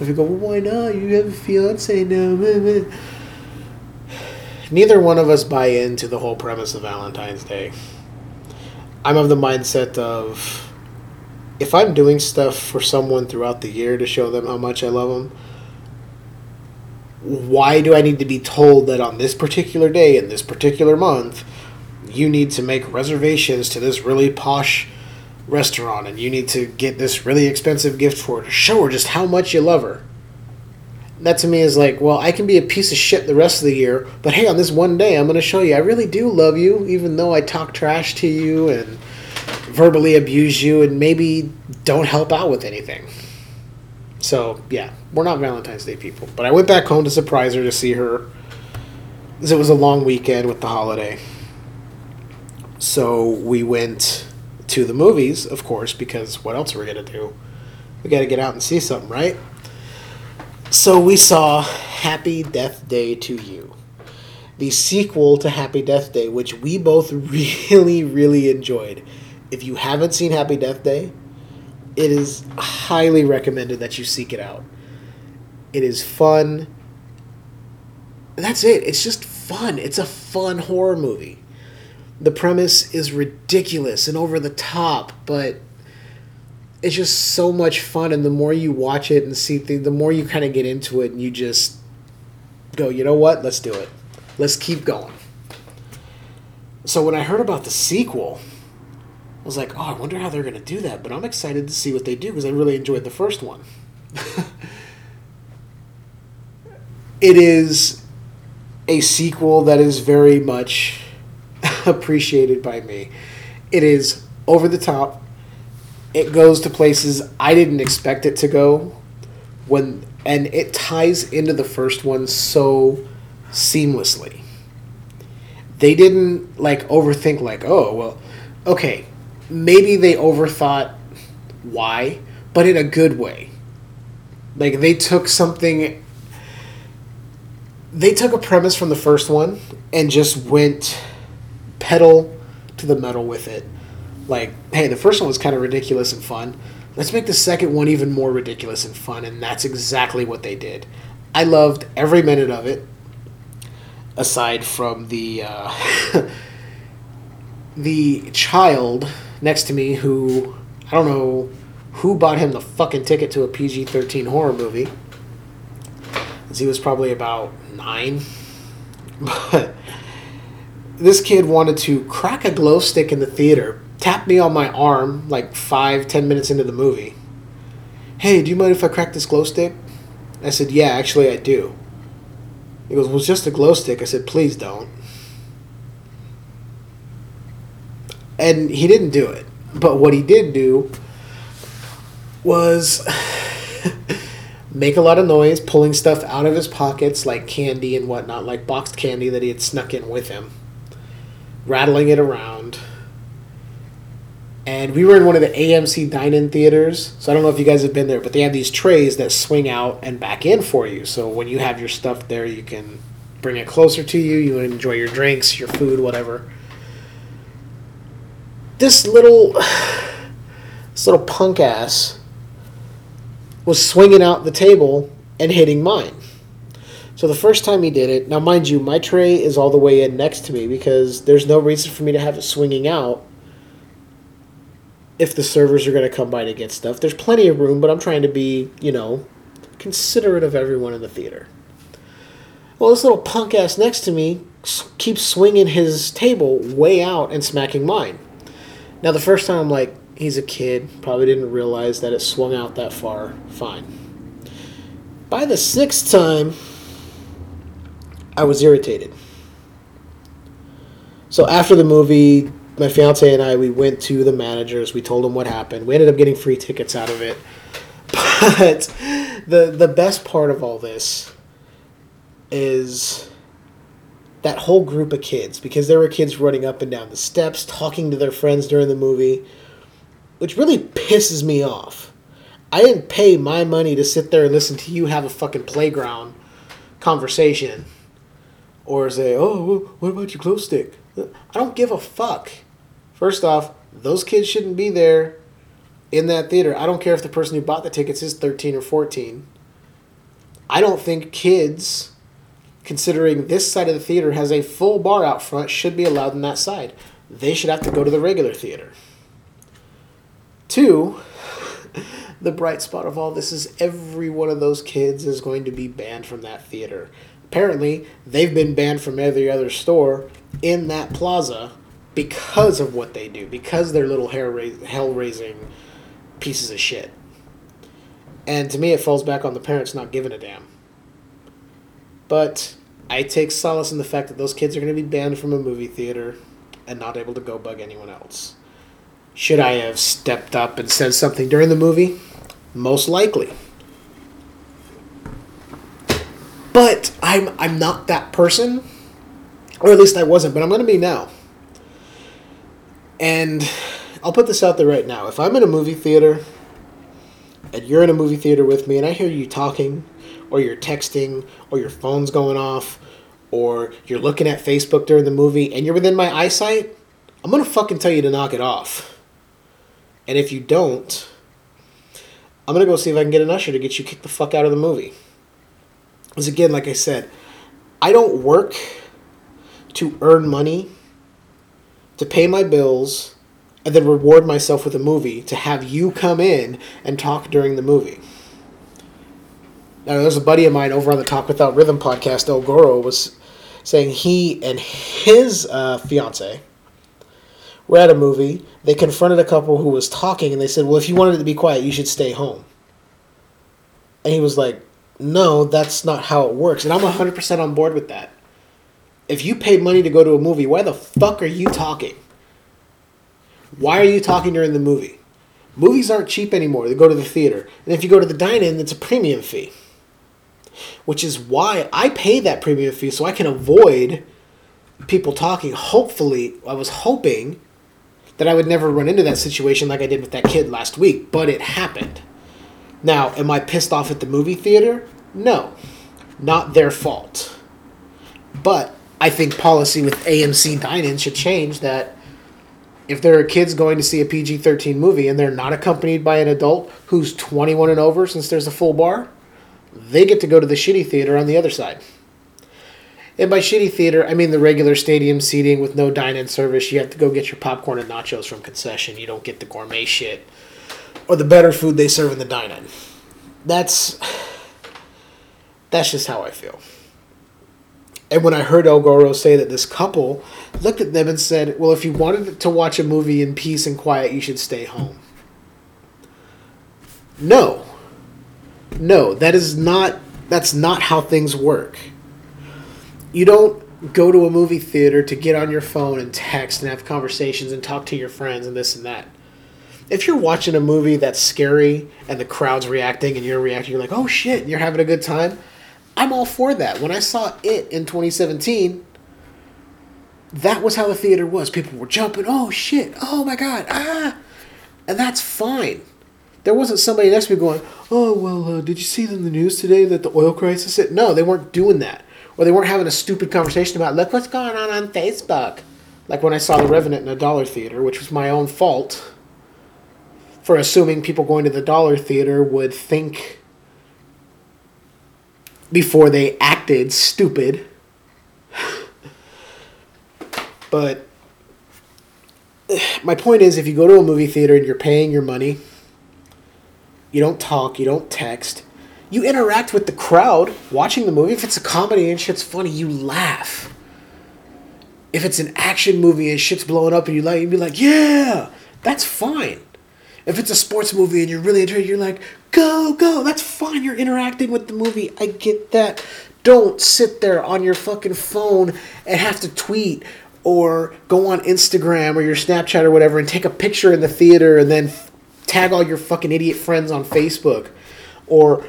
If you go, well, why not? You have a fiance now. Neither one of us buy into the whole premise of Valentine's Day. I'm of the mindset of if I'm doing stuff for someone throughout the year to show them how much I love them, why do I need to be told that on this particular day in this particular month you need to make reservations to this really posh restaurant and you need to get this really expensive gift for her to show her just how much you love her. That to me is like, well, I can be a piece of shit the rest of the year, but hey, on this one day, I'm going to show you I really do love you, even though I talk trash to you and verbally abuse you and maybe don't help out with anything. So, yeah, we're not Valentine's Day people. But I went back home to surprise her to see her. because It was a long weekend with the holiday. So we went to the movies, of course, because what else are we going to do? We got to get out and see something, right? So we saw Happy Death Day 2U, the sequel to Happy Death Day, which we both really, really enjoyed. If you haven't seen Happy Death Day, it is highly recommended that you seek it out. It is fun. That's it. It's just fun. It's a fun horror movie the premise is ridiculous and over the top, but it's just so much fun. And the more you watch it and see things, the more you kind of get into it, and you just go, you know what? Let's do it. Let's keep going. So when I heard about the sequel, I was like, oh, I wonder how they're going to do that. But I'm excited to see what they do because I really enjoyed the first one. it is a sequel that is very much appreciated by me. It is over the top. It goes to places I didn't expect it to go when and it ties into the first one so seamlessly. They didn't like overthink like, "Oh, well, okay, maybe they overthought why, but in a good way." Like they took something they took a premise from the first one and just went pedal to the metal with it. Like, hey, the first one was kind of ridiculous and fun. Let's make the second one even more ridiculous and fun, and that's exactly what they did. I loved every minute of it, aside from the uh, the child next to me who I don't know who bought him the fucking ticket to a PG thirteen horror movie. Cause he was probably about nine, but this kid wanted to crack a glow stick in the theater, tap me on my arm like five, ten minutes into the movie. Hey, do you mind if I crack this glow stick? I said, Yeah, actually, I do. He goes, Well, it's just a glow stick. I said, Please don't. And he didn't do it. But what he did do was make a lot of noise, pulling stuff out of his pockets like candy and whatnot, like boxed candy that he had snuck in with him rattling it around. And we were in one of the AMC dine-in theaters, so I don't know if you guys have been there, but they have these trays that swing out and back in for you. So when you have your stuff there, you can bring it closer to you. You enjoy your drinks, your food, whatever. This little, this little punk ass was swinging out the table and hitting mine. So the first time he did it, now mind you, my tray is all the way in next to me because there's no reason for me to have it swinging out if the servers are going to come by to get stuff. There's plenty of room, but I'm trying to be, you know, considerate of everyone in the theater. Well, this little punk ass next to me keeps swinging his table way out and smacking mine. Now, the first time I'm like, he's a kid, probably didn't realize that it swung out that far. Fine. By the sixth time, I was irritated. So after the movie, my fiance and I we went to the managers. We told them what happened. We ended up getting free tickets out of it. But the the best part of all this is that whole group of kids because there were kids running up and down the steps talking to their friends during the movie, which really pisses me off. I didn't pay my money to sit there and listen to you have a fucking playground conversation or say, "Oh, what about your glow stick?" I don't give a fuck. First off, those kids shouldn't be there in that theater. I don't care if the person who bought the tickets is 13 or 14. I don't think kids, considering this side of the theater has a full bar out front, should be allowed in that side. They should have to go to the regular theater. Two, the bright spot of all this is every one of those kids is going to be banned from that theater. Apparently, they've been banned from every other store in that plaza because of what they do, because they're little hell raising pieces of shit. And to me, it falls back on the parents not giving a damn. But I take solace in the fact that those kids are going to be banned from a movie theater and not able to go bug anyone else. Should I have stepped up and said something during the movie? Most likely. But I'm I'm not that person, or at least I wasn't. But I'm going to be now. And I'll put this out there right now. If I'm in a movie theater and you're in a movie theater with me and I hear you talking or you're texting or your phone's going off or you're looking at Facebook during the movie and you're within my eyesight, I'm going to fucking tell you to knock it off. And if you don't, I'm going to go see if I can get an usher to get you kicked the fuck out of the movie. Because again, like I said, I don't work to earn money to pay my bills and then reward myself with a movie to have you come in and talk during the movie. Now, there's a buddy of mine over on the Talk Without Rhythm podcast, El Goro, was saying he and his uh, fiance were at a movie. They confronted a couple who was talking, and they said, "Well, if you wanted to be quiet, you should stay home." And he was like, "No, that's not how it works." And I'm 100% on board with that if you pay money to go to a movie, why the fuck are you talking? Why are you talking during the movie? Movies aren't cheap anymore. They go to the theater. And if you go to the dine in, it's a premium fee. Which is why I pay that premium fee so I can avoid people talking. Hopefully, I was hoping that I would never run into that situation like I did with that kid last week, but it happened. Now, am I pissed off at the movie theater? No. Not their fault. But I think policy with AMC dine-in should change that if there are kids going to see a PG-13 movie and they're not accompanied by an adult who's 21 and over since there's a full bar, they get to go to the shitty theater on the other side. And by shitty theater, I mean the regular stadium seating with no dine-in service. You have to go get your popcorn and nachos from concession. You don't get the gourmet shit or the better food they serve in the dine-in. That's that's just how I feel. And when I heard El Goro say that this couple looked at them and said, Well, if you wanted to watch a movie in peace and quiet, you should stay home. No. No, that is not that's not how things work. You don't go to a movie theater to get on your phone and text and have conversations and talk to your friends and this and that. If you're watching a movie that's scary and the crowd's reacting and you're reacting, you're like, oh shit, you're having a good time, I'm all for that. When I saw it in 2017, that was how the theater was. People were jumping, oh shit, oh my god, ah. And that's fine. There wasn't somebody next to me going, oh, well, uh, did you see in the news today that the oil crisis hit? No, they weren't doing that. Or they weren't having a stupid conversation about, look what's going on on Facebook. Like when I saw The Revenant in a dollar theater, which was my own fault for assuming people going to the dollar theater would think before they acted stupid. but my point is if you go to a movie theater and you're paying your money, you don't talk, you don't text, you interact with the crowd watching the movie. If it's a comedy and shit's funny, you laugh. If it's an action movie and shit's blowing up and you like, you'd be like, yeah, that's fine. If it's a sports movie and you're really into it, you're like, go, go. That's fine. You're interacting with the movie. I get that. Don't sit there on your fucking phone and have to tweet or go on Instagram or your Snapchat or whatever and take a picture in the theater and then tag all your fucking idiot friends on Facebook or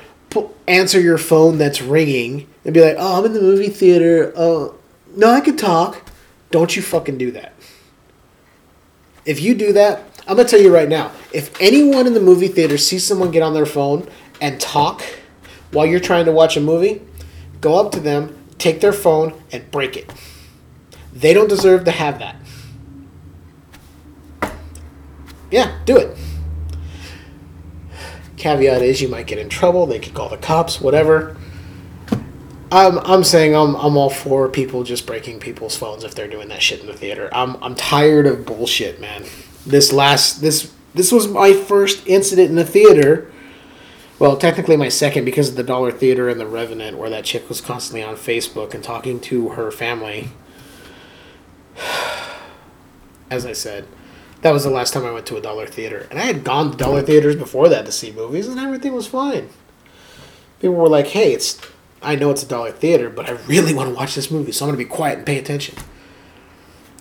answer your phone that's ringing and be like, "Oh, I'm in the movie theater. Uh, no, I can talk." Don't you fucking do that. If you do that, I'm gonna tell you right now. If anyone in the movie theater sees someone get on their phone and talk while you're trying to watch a movie, go up to them, take their phone, and break it. They don't deserve to have that. Yeah, do it. Caveat is you might get in trouble. They could call the cops, whatever. I'm, I'm saying I'm, I'm all for people just breaking people's phones if they're doing that shit in the theater. I'm, I'm tired of bullshit, man. This last this this was my first incident in the theater. Well, technically my second because of the Dollar Theater and the Revenant, where that chick was constantly on Facebook and talking to her family. As I said, that was the last time I went to a dollar theater. And I had gone to dollar theaters before that to see movies, and everything was fine. People were like, hey, it's I know it's a dollar theater, but I really want to watch this movie, so I'm going to be quiet and pay attention.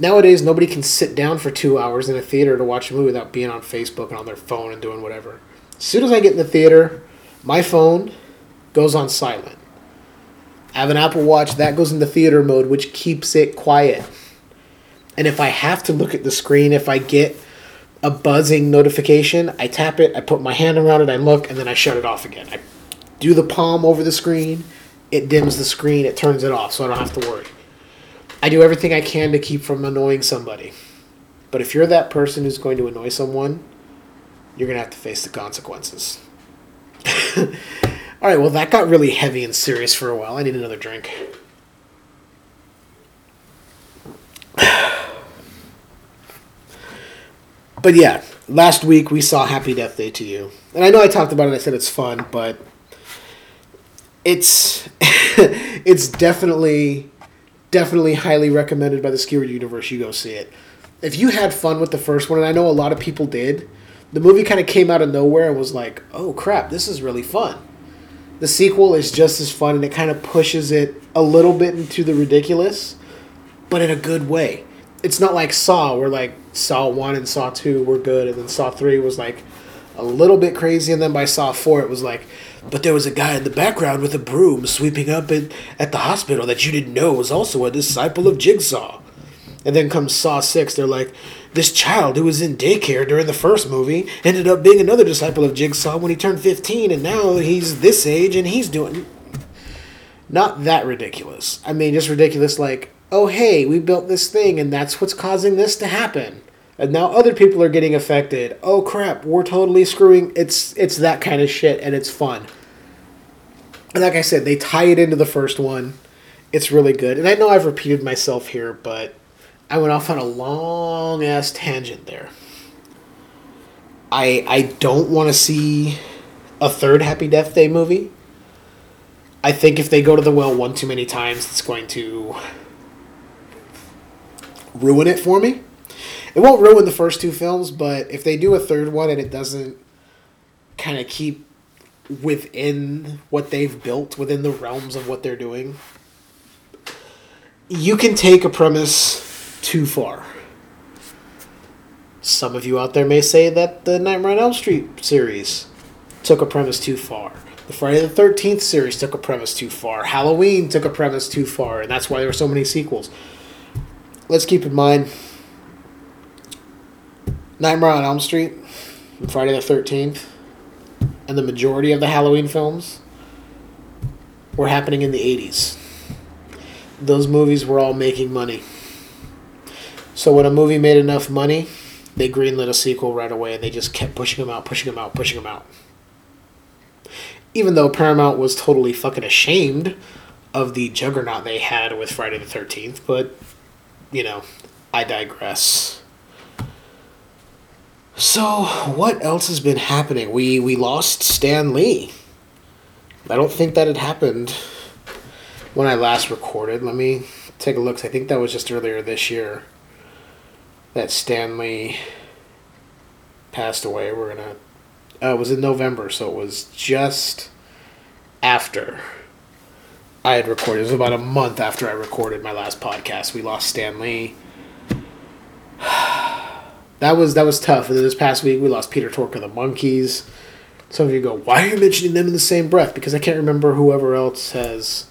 Nowadays, nobody can sit down for two hours in a theater to watch a movie without being on Facebook and on their phone and doing whatever. As soon as I get in the theater, my phone goes on silent. I have an Apple Watch that goes into theater mode, which keeps it quiet. And if I have to look at the screen, if I get a buzzing notification, I tap it, I put my hand around it, I look, and then I shut it off again. I do the palm over the screen, it dims the screen, it turns it off, so I don't have to worry. I do everything I can to keep from annoying somebody. But if you're that person who's going to annoy someone, you're going to have to face the consequences. All right, well, that got really heavy and serious for a while. I need another drink. but yeah, last week we saw Happy Death Day 2U. And I know I talked about it, I said it's fun, but it's it's definitely definitely highly recommended by the Skewer universe. You go see it. If you had fun with the first one, and I know a lot of people did, the movie kind of came out of nowhere and was like, "Oh crap, this is really fun." The sequel is just as fun, and it kind of pushes it a little bit into the ridiculous, but in a good way it's not like Saw, where like Saw one and Saw two were good, and then Saw three was like a little bit crazy, and then by Saw four it was like, but there was a guy in the background with a broom sweeping up at, at the hospital that you didn't know was also a disciple of Jigsaw. And then comes Saw six, they're like, this child who was in daycare during the first movie ended up being another disciple of Jigsaw when he turned fifteen, and now he's this age and he's doing. Not that ridiculous. I mean, just ridiculous like oh, hey, we built this thing and that's what's causing this to happen. And now other people are getting affected. Oh crap, we're totally screwing. It's it's that kind of shit and it's fun. And like I said, they tie it into the first one. It's really good. And I know I've repeated myself here, but I went off on a long ass tangent there. I I don't want to see a third Happy Death Day movie. I think if they go to the well one too many times, it's going to ruin it for me. It won't ruin the first two films, but if they do a third one and it doesn't kind of keep within what they've built, within the realms of what they're doing, you can take a premise too far. Some of you out there may say that the Nightmare on Elm Street series took a premise too far. The Friday the 13th series took a premise too far. Halloween took a premise too far, and that's why there were so many sequels let's keep in mind Nightmare on Elm Street, Friday the 13th, and the majority of the Halloween films were happening in the 80s. Those movies were all making money. So when a movie made enough money, they greenlit a sequel right away and they just kept pushing them out, pushing them out, pushing them out. Even though Paramount was totally fucking ashamed of the juggernaut they had with Friday the 13th, but, you know, I digress. So, what else has been happening? We we lost Stan Lee. I don't think that had happened when I last recorded. Let me take a look. I think that was just earlier this year that Stan Lee passed away. We're gonna. Uh, it was in November, so it was just after I had recorded. It was about a month after I recorded my last podcast. We lost Stan Lee that was that was tough. And this past week we lost Peter Tork of the Monkees. Some of you go, why are you mentioning them in the same breath? Because I can't remember whoever else has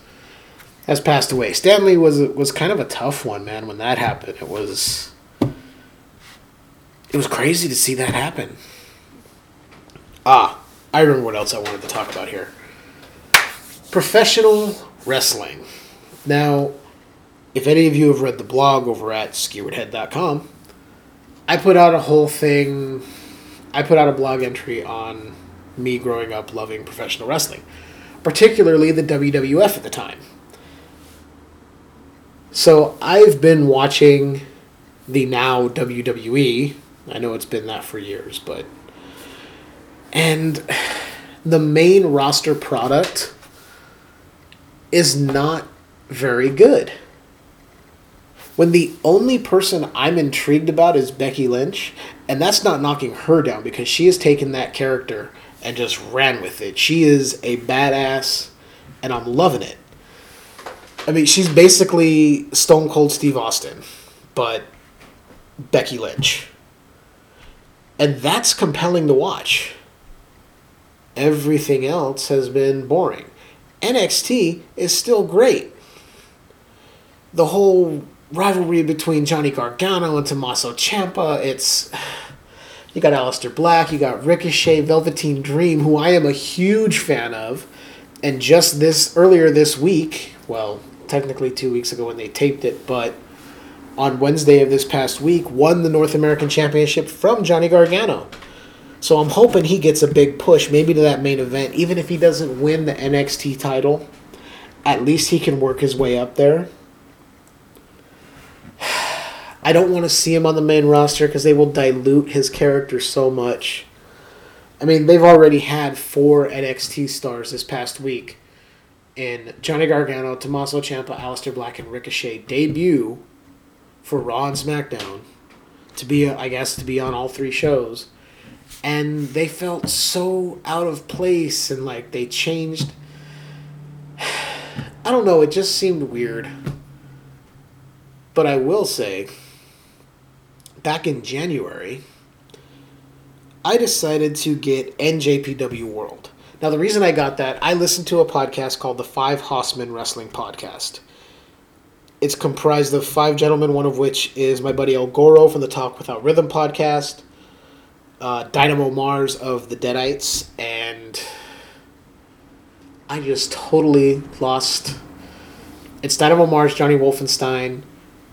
has passed away. Stan Lee was was kind of a tough one, man. When that happened, it was it was crazy to see that happen. Ah, I remember what else I wanted to talk about here. Professional wrestling. Now, if any of you have read the blog over at skeweredhead.com, I put out a whole thing. I put out a blog entry on me growing up loving professional wrestling, particularly the WWF at the time. So I've been watching the now WWE. I know it's been that for years, but. And the main roster product is not very good when the only person I'm intrigued about is Becky Lynch, and that's not knocking her down because she has taken that character and just ran with it. She is a badass, and I'm loving it. I mean, she's basically Stone Cold Steve Austin, but Becky Lynch. And that's compelling to watch. Everything else has been boring. NXT is still great. The whole rivalry between Johnny Gargano and Tommaso Ciampa. It's you got Aleister Black, you got Ricochet, Velveteen Dream, who I am a huge fan of, and just this earlier this week, well, technically two weeks ago when they taped it, but on Wednesday of this past week, won the North American Championship from Johnny Gargano. So I'm hoping he gets a big push, maybe to that main event. Even if he doesn't win the NXT title, at least he can work his way up there I don't want to see him on the main roster because they will dilute his character so much. I mean, they've already had four NXT stars this past week in Johnny Gargano, Tommaso Ciampa, Aleister Black, and Ricochet debut for Raw and SmackDown to be, I guess, to be on all three shows, and they felt so out of place and like they changed. I don't know. It just seemed weird. But I will say back in January, I decided to get NJPW World. Now, the reason I got that, I listened to a podcast called the Five Horsemen Wrestling Podcast. It's comprised of five gentlemen, one of which is my buddy El Goro from the Talk Without Rhythm podcast, uh, Dynamo Mars of the Deadites, and I just totally lost. It's Dynamo Mars, Johnny Wolfenstein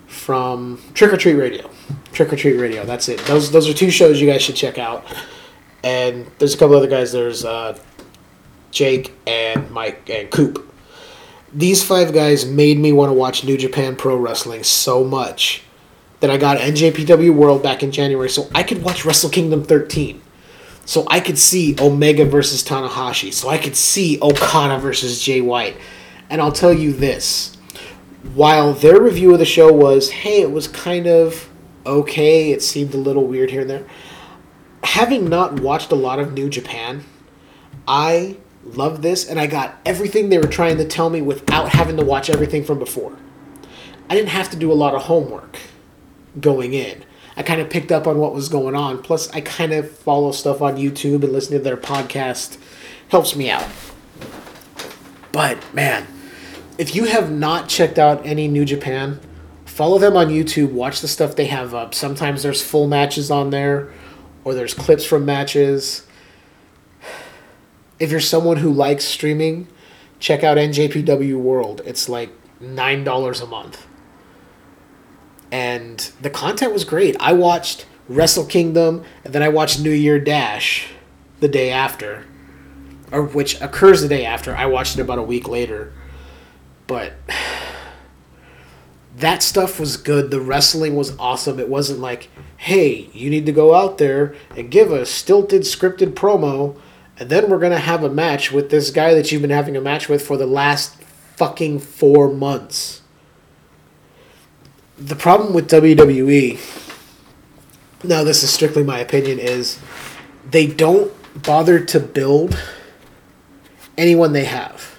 from Trick or Treat Radio. Trick or Treat Radio. That's it. Those those are two shows you guys should check out. And there's a couple other guys. There's uh, Jake and Mike and Coop. These five guys made me want to watch New Japan Pro Wrestling so much that I got NJPW World back in January so I could watch Wrestle Kingdom 13. So I could see Omega versus Tanahashi. So I could see Okada versus Jay White. And I'll tell you this. While their review of the show was, hey, it was kind of okay. It seemed a little weird here and there. Having not watched a lot of New Japan, I loved this and I got everything they were trying to tell me without having to watch everything from before. I didn't have to do a lot of homework going in. I kind of picked up on what was going on. Plus, I kind of follow stuff on YouTube and listening to their podcast helps me out. But man, if you have not checked out any New Japan, follow them on YouTube. Watch the stuff they have up. Sometimes there's full matches on there, or there's clips from matches. If you're someone who likes streaming, check out NJPW World. It's like nine dollars a month, and the content was great. I watched Wrestle Kingdom, and then I watched New Year Dash the day after, or which occurs the day after. I watched it about a week later, but that stuff was good. The wrestling was awesome. It wasn't like, hey, you need to go out there and give a stilted scripted promo, and then we're gonna have a match with this guy that you've been having a match with for the last fucking four months. The problem with WWE, now this is strictly my opinion, is they don't bother to build anyone they have.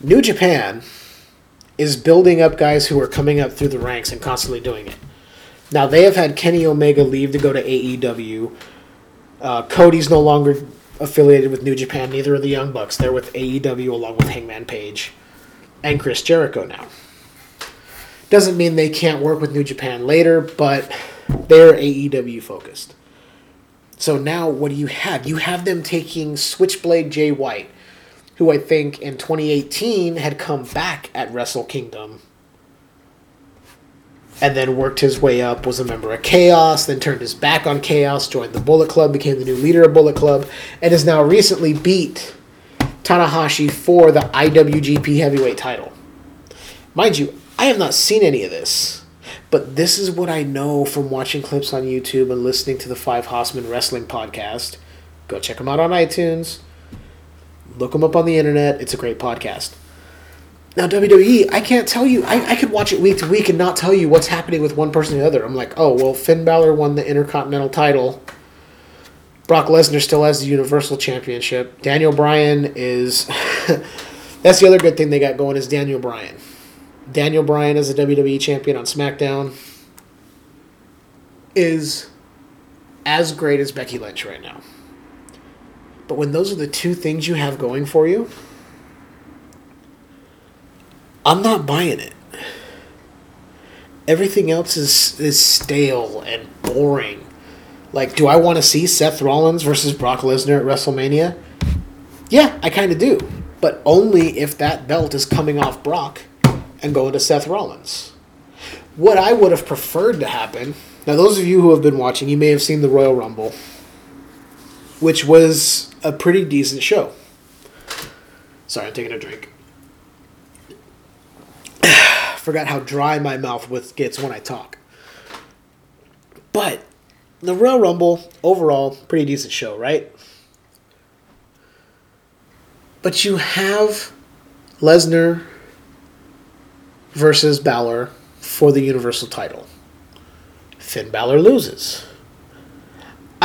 New Japan is building up guys who are coming up through the ranks and constantly doing it. Now they have had Kenny Omega leave to go to AEW. Uh, Cody's no longer affiliated with New Japan. Neither are the Young Bucks. They're with AEW along with Hangman Page and Chris Jericho now. Doesn't mean they can't work with New Japan later, but they're AEW focused. So now what do you have? You have them taking Switchblade Jay White, who I think in 2018 had come back at Wrestle Kingdom and then worked his way up, was a member of Chaos, then turned his back on Chaos, joined the Bullet Club, became the new leader of Bullet Club, and has now recently beat Tanahashi for the IWGP Heavyweight title. Mind you, I have not seen any of this, but this is what I know from watching clips on YouTube and listening to the Five Horsemen Wrestling podcast. Go check them out on iTunes. Look them up on the internet. It's a great podcast. Now WWE, I can't tell you. I, I could watch it week to week and not tell you what's happening with one person or the other. I'm like, oh well, Finn Balor won the Intercontinental title. Brock Lesnar still has the Universal Championship. Daniel Bryan is. that's the other good thing they got going is Daniel Bryan. Daniel Bryan as a WWE champion on SmackDown is as great as Becky Lynch right now. But when those are the two things you have going for you, I'm not buying it. Everything else is is stale and boring. Like, do I want to see Seth Rollins versus Brock Lesnar at WrestleMania? Yeah, I kind of do. But only if that belt is coming off Brock and going to Seth Rollins. What I would have preferred to happen, now, those of you who have been watching, you may have seen the Royal Rumble, which was a pretty decent show. Sorry, I'm taking a drink. Forgot how dry my mouth with gets when I talk. But the Royal Rumble, overall, pretty decent show, right? But you have Lesnar versus Balor for the Universal title. Finn Balor loses.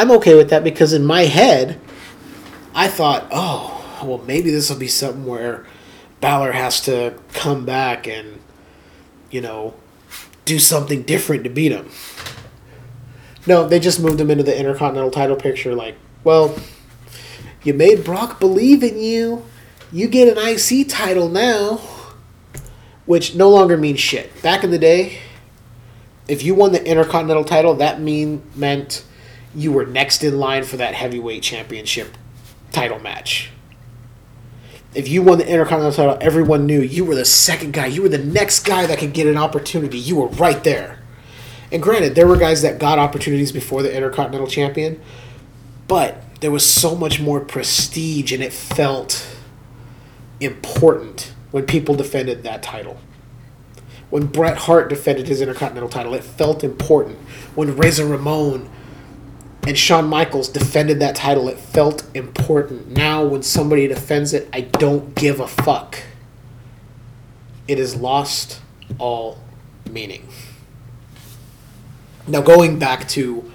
I'm okay with that because in my head, I thought, oh, well, maybe this will be something where Balor has to come back and, you know, do something different to beat him. No, they just moved him into the Intercontinental title picture. Like, well, you made Brock believe in you. You get an IC title now, which no longer means shit. Back in the day, if you won the Intercontinental title, that mean meant you were next in line for that heavyweight championship title match. If you won the Intercontinental title, everyone knew you were the second guy. You were the next guy that could get an opportunity. You were right there. And granted, there were guys that got opportunities before the Intercontinental Champion, but there was so much more prestige and it felt important when people defended that title. When Bret Hart defended his Intercontinental title, it felt important. When Razor Ramon and Shawn Michaels defended that title, it felt important. Now, when somebody defends it, I don't give a fuck. It has lost all meaning. Now, going back to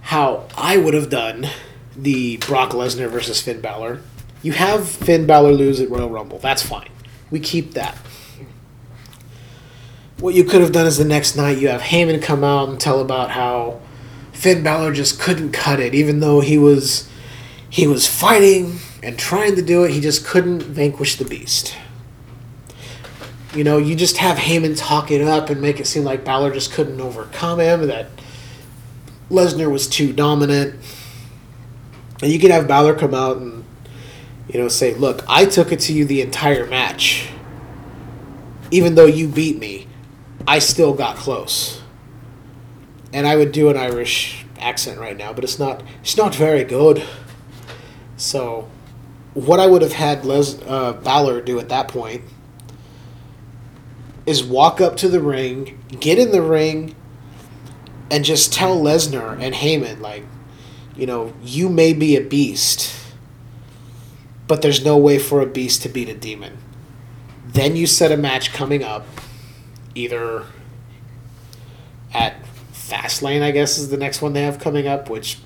how I would have done the Brock Lesnar versus Finn Balor, you have Finn Balor lose at Royal Rumble. That's fine. We keep that. What you could have done is the next night you have Heyman come out and tell about how Finn Balor just couldn't cut it, even though he was he was fighting and trying to do it, he just couldn't vanquish the beast. You know, you just have Heyman talk it up and make it seem like Balor just couldn't overcome him, that Lesnar was too dominant. And you could have Balor come out and, you know, say, look, I took it to you the entire match. Even though you beat me, I still got close. And I would do an Irish accent right now, but it's not it's not very good. So what I would have had Les uh, Balor do at that point is walk up to the ring, get in the ring, and just tell Lesnar and Heyman like, you know, you may be a beast, but there's no way for a beast to beat a demon. Then you set a match coming up, either at Fastlane, I guess, is the next one they have coming up, which,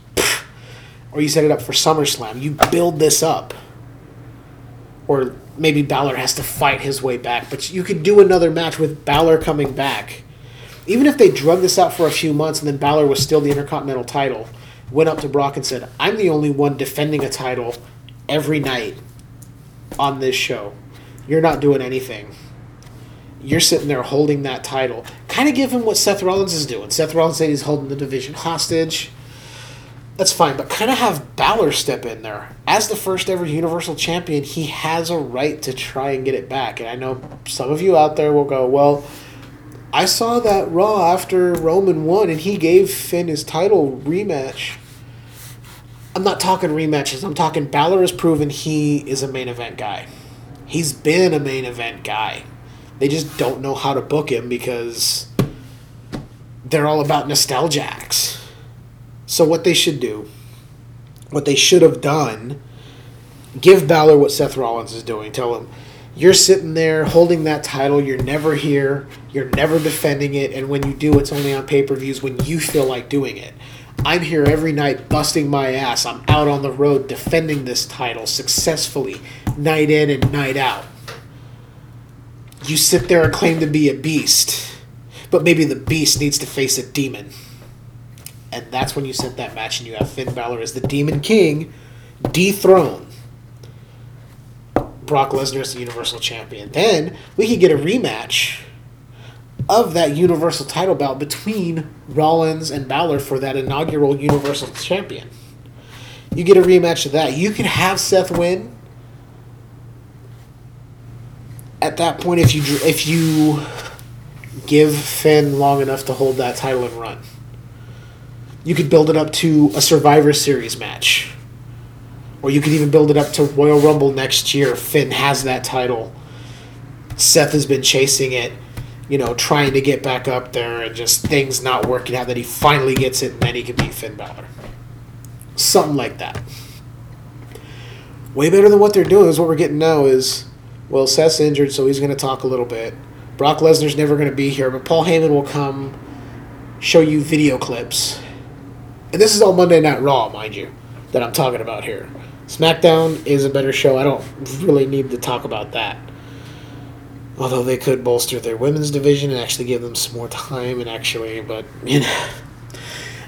or you set it up for SummerSlam. You build this up or maybe Balor has to fight his way back. But you could do another match with Balor coming back. Even if they drug this out for a few months and then Balor was still the Intercontinental title, went up to Brock and said, I'm the only one defending a title every night on this show. You're not doing anything. You're sitting there holding that title. Kind of give him what Seth Rollins is doing. Seth Rollins said he's holding the division hostage that's fine, but kind of have Balor step in there. As the first ever Universal Champion, he has a right to try and get it back. And I know some of you out there will go, well, I saw that Raw after Roman won and he gave Finn his title rematch. I'm not talking rematches, I'm talking Balor has proven he is a main event guy. He's been a main event guy. They just don't know how to book him because they're all about nostalgics. So what they should do, what they should have done, give Balor what Seth Rollins is doing. Tell him, you're sitting there holding that title. You're never here. You're never defending it. And when you do, it's only on pay per views when you feel like doing it. I'm here every night busting my ass. I'm out on the road defending this title successfully, night in and night out. You sit there and claim to be a beast, but maybe the beast needs to face a demon and that's when you set that match and you have Finn Balor as the Demon King dethrone Brock Lesnar as the Universal Champion. Then we could get a rematch of that Universal title bout between Rollins and Balor for that inaugural Universal Champion. You get a rematch of that. You can have Seth win. At that point, if you if you give Finn long enough to hold that title and run you could build it up to a Survivor Series match. Or you could even build it up to Royal Rumble next year. Finn has that title. Seth has been chasing it, you know, trying to get back up there and just things not working out. That he finally gets it and then he can beat Finn Balor. Something like that. Way better than what they're doing is what we're getting now is, well, Seth's injured, so he's going to talk a little bit. Brock Lesnar's never going to be here, but Paul Heyman will come show you video clips and this is all Monday Night Raw, mind you, that I'm talking about here. SmackDown is a better show. I don't really need to talk about that. Although they could bolster their women's division and actually give them some more time and actually, but you know,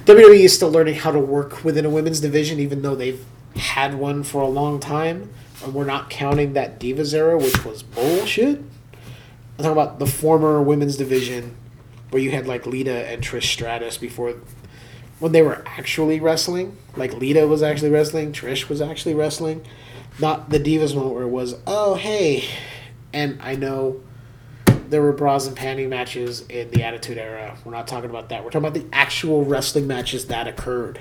WWE is still learning how to work within a women's division, even though they've had one for a long time. We're not counting that Divas era, which was bullshit. I'm talking about the former women's division where you had like Lita and Trish Stratus before when they were actually wrestling, like Lita was actually wrestling, Trish was actually wrestling, not the Divas moment where it was, oh, hey. And I know there were bras and panty matches in the Attitude Era. We're not talking about that. We're talking about the actual wrestling matches that occurred.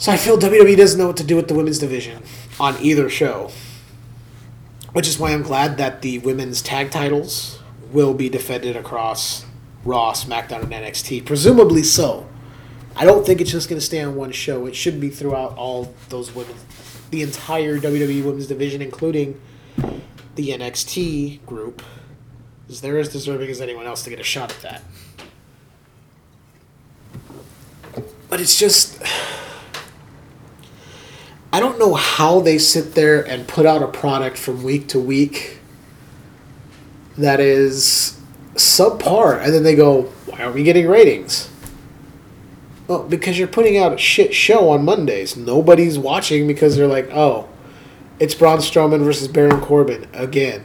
So I feel WWE doesn't know what to do with the women's division on either show. Which is why I'm glad that the women's tag titles will be defended across Raw, SmackDown, and NXT. Presumably so. I don't think it's just going to stay on one show. It should be throughout all those women, the entire WWE Women's Division, including the NXT group, because they're as deserving as anyone else to get a shot at that. But it's just. I don't know how they sit there and put out a product from week to week that is subpar, and then they go, "Why aren't we getting ratings?" Well, because you're putting out a shit show on Mondays. Nobody's watching because they're like, "Oh, it's Braun Strowman versus Baron Corbin again."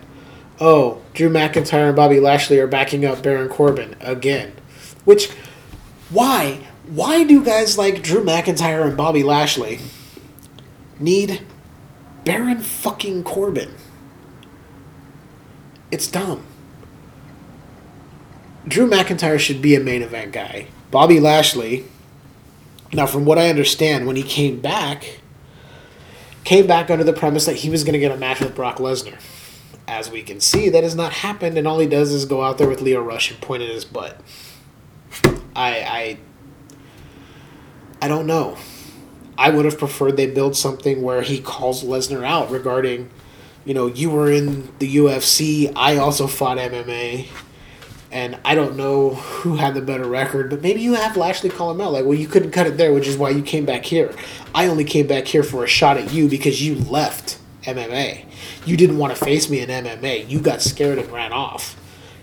oh, Drew McIntyre and Bobby Lashley are backing up Baron Corbin again. Which, why? Why do guys like Drew McIntyre and Bobby Lashley need Baron fucking Corbin? It's dumb. Drew McIntyre should be a main event guy. Bobby Lashley, now from what I understand, when he came back, came back under the premise that he was going to get a match with Brock Lesnar. As we can see, that has not happened, and all he does is go out there with Lio Rush and point at his butt. I, I, I don't know. I would have preferred they build something where he calls Lesnar out regarding, you know, you were in the UFC. I also fought MMA and I don't know who had the better record, but maybe you have Lashley call him out. Like, well, you couldn't cut it there, which is why you came back here. I only came back here for a shot at you because you left MMA. You didn't want to face me in MMA. You got scared and ran off.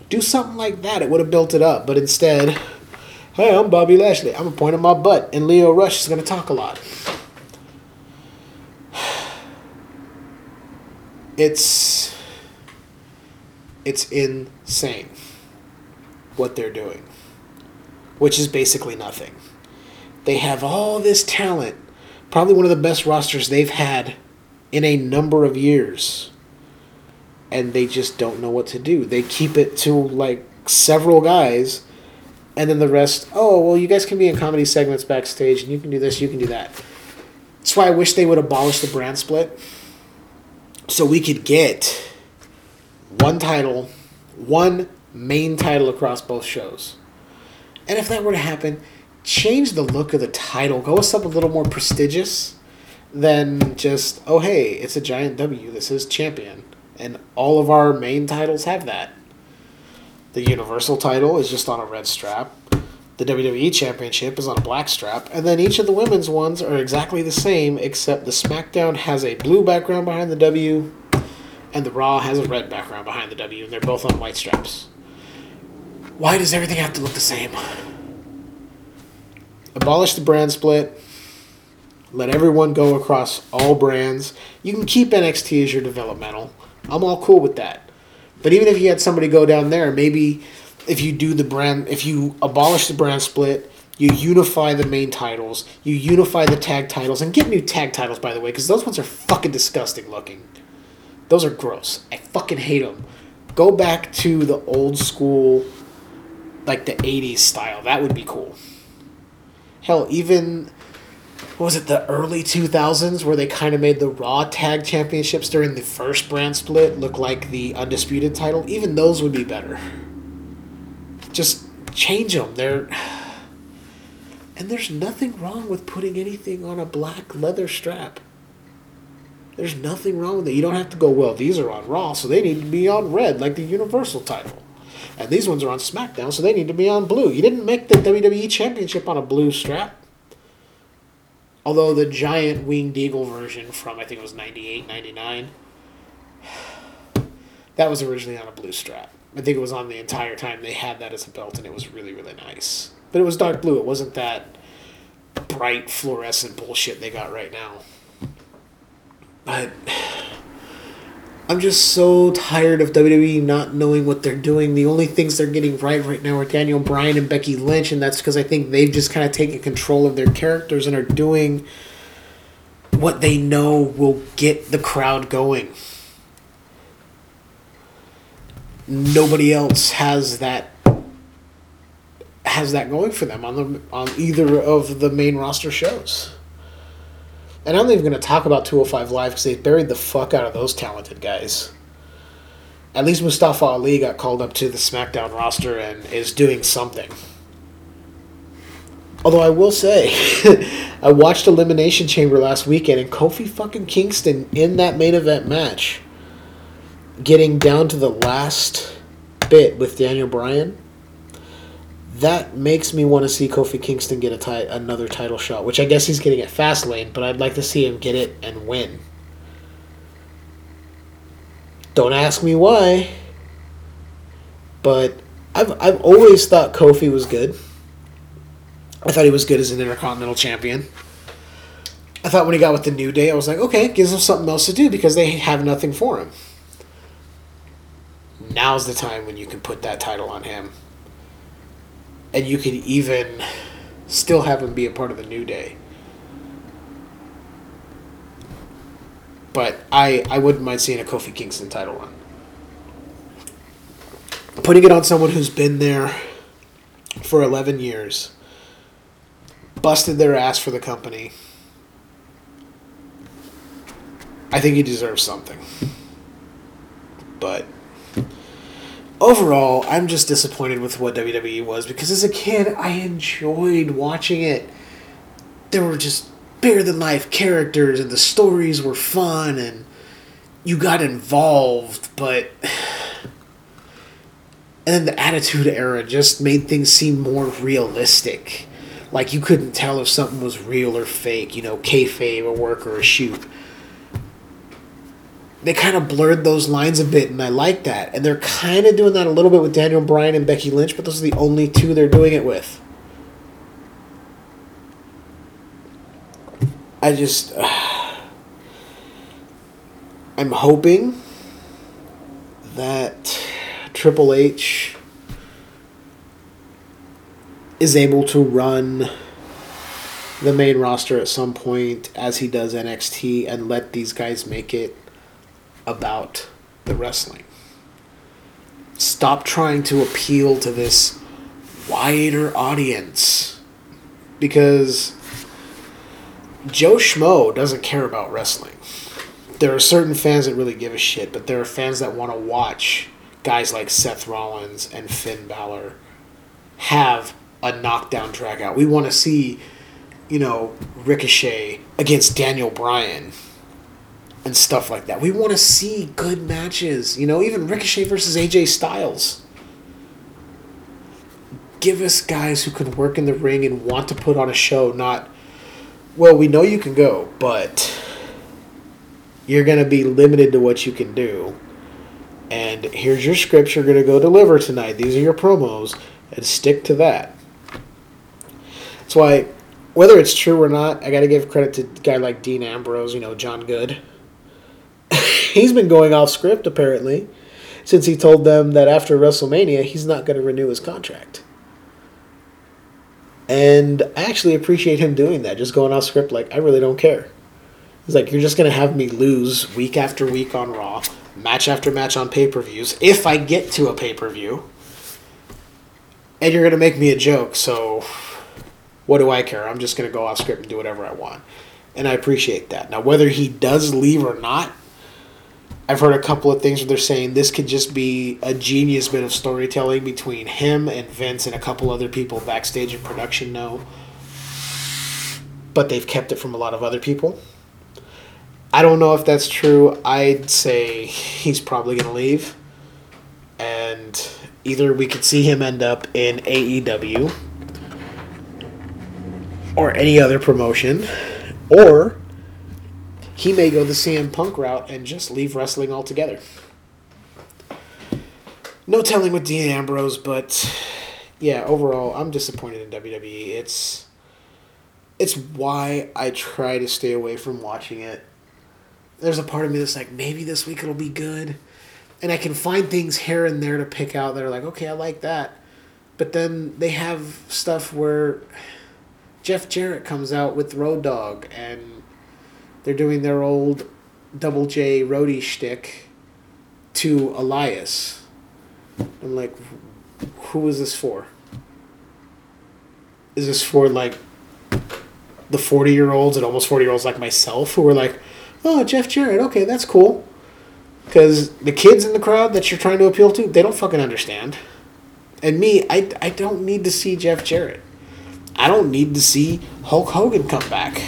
Do something like that. It would have built it up. But instead, hey, I'm Bobby Lashley. I'm a point in my butt, and Lio Rush is going to talk a lot. It's it's insane what they're doing, which is basically nothing. They have all this talent, probably one of the best rosters they've had in a number of years, and they just don't know what to do. They keep it to like several guys, and then the rest, oh, well, you guys can be in comedy segments backstage, and you can do this, you can do that. That's why I wish they would abolish the brand split so we could get one title, one main title across both shows. And if that were to happen, change the look of the title. Go with something a little more prestigious than just, oh, hey, it's a giant W. This is champion. And all of our main titles have that. The Universal title is just on a red strap. The WWE Championship is on a black strap. And then each of the women's ones are exactly the same, except the SmackDown has a blue background behind the W, and the Raw has a red background behind the W, and they're both on white straps. Why does everything have to look the same? Abolish the brand split. Let everyone go across all brands. You can keep NXT as your developmental. I'm all cool with that. But even if you had somebody go down there, maybe if you do the brand, if you abolish the brand split, you unify the main titles, you unify the tag titles, and get new tag titles, by the way, because those ones are fucking disgusting looking. Those are gross. I fucking hate them. Go back to the old school like the 80s style. That would be cool. Hell, even was it the early 2000s where they kind of made the Raw Tag Championships during the first brand split look like the undisputed title. Even those would be better. Just change them. They're and there's nothing wrong with putting anything on a black leather strap. There's nothing wrong with it. You don't have to go, well, these are on Raw, so they need to be on red, like the Universal title. And these ones are on SmackDown, so they need to be on blue. You didn't make the WWE Championship on a blue strap. Although the giant winged eagle version from, I think it was 98, 99, that was originally on a blue strap. I think it was on the entire time they had that as a belt, and it was really, really nice. But it was dark blue. It wasn't that bright fluorescent bullshit they got right now. But I'm just so tired of WWE not knowing what they're doing. The only things they're getting right right now are Daniel Bryan and Becky Lynch, and that's because I think they've just kind of taken control of their characters and are doing what they know will get the crowd going. Nobody else has that has that going for them on the on either of the main roster shows. And I'm not even going to talk about 205 Live because they buried the fuck out of those talented guys. At least Mustafa Ali got called up to the SmackDown roster and is doing something. Although I will say, I watched Elimination Chamber last weekend and Kofi fucking Kingston in that main event match, getting down to the last bit with Daniel Bryan that makes me want to see Kofi Kingston get a ti- another title shot, which I guess he's getting at Fastlane, but I'd like to see him get it and win. Don't ask me why, but I've I've always thought Kofi was good. I thought he was good as an Intercontinental Champion. I thought when he got with the New Day, I was like, okay, gives him something else to do because they have nothing for him. now's the time when you can put that title on him. And you could even still have him be a part of the New Day. But I, I wouldn't mind seeing a Kofi Kingston title run. Putting it on someone who's been there for 11 years, busted their ass for the company. I think he deserves something. But overall, I'm just disappointed with what WWE was because as a kid, I enjoyed watching it. There were just bigger than life characters, and the stories were fun, and you got involved, but. And then the Attitude Era just made things seem more realistic. Like you couldn't tell if something was real or fake, you know, kayfabe, a work, or a shoot they kind of blurred those lines a bit, and I like that. And they're kind of doing that a little bit with Daniel Bryan and Becky Lynch, but those are the only two they're doing it with. I just. Uh, I'm hoping that Triple H is able to run the main roster at some point as he does NXT and let these guys make it about the wrestling. Stop trying to appeal to this wider audience because Joe Schmo doesn't care about wrestling. There are certain fans that really give a shit, but there are fans that want to watch guys like Seth Rollins and Finn Balor have a knockdown drag out. We want to see, you know, Ricochet against Daniel Bryan and stuff like that. We want to see good matches. You know, even Ricochet versus AJ Styles. Give us guys who can work in the ring and want to put on a show, not, well, we know you can go, but you're going to be limited to what you can do. And here's your scripts you're going to go deliver tonight. These are your promos, and stick to that. That's why, whether it's true or not, I got to give credit to a guy like Dean Ambrose, you know, John Good he's been going off script apparently since he told them that after WrestleMania he's not going to renew his contract. And I actually appreciate him doing that, just going off script like I really don't care. He's like, you're just going to have me lose week after week on Raw, match after match on pay per views, if I get to a pay per view. And you're going to make me a joke, so what do I care? I'm just going to go off script and do whatever I want. And I appreciate that. Now, whether he does leave or not, I've heard a couple of things where they're saying this could just be a genius bit of storytelling between him and Vince and a couple other people backstage in production know. But they've kept it from a lot of other people. I don't know if that's true. I'd say he's probably going to leave. And either we could see him end up in AEW or any other promotion, or he may go the CM Punk route and just leave wrestling altogether. No telling with Dean Ambrose, but yeah, overall, I'm disappointed in WWE. It's it's why I try to stay away from watching it. There's a part of me that's like, maybe this week it'll be good. And I can find things here and there to pick out that are like, okay, I like that. But then they have stuff where Jeff Jarrett comes out with Road Dog and they're doing their old Double J roadie shtick to Elias. I'm like, who is this for? Is this for like the 40 year olds and almost 40 year olds like myself who are like, oh, Jeff Jarrett, okay, that's cool. Because the kids in the crowd that you're trying to appeal to, they don't fucking understand. And me, I, I don't need to see Jeff Jarrett. I don't need to see Hulk Hogan come back.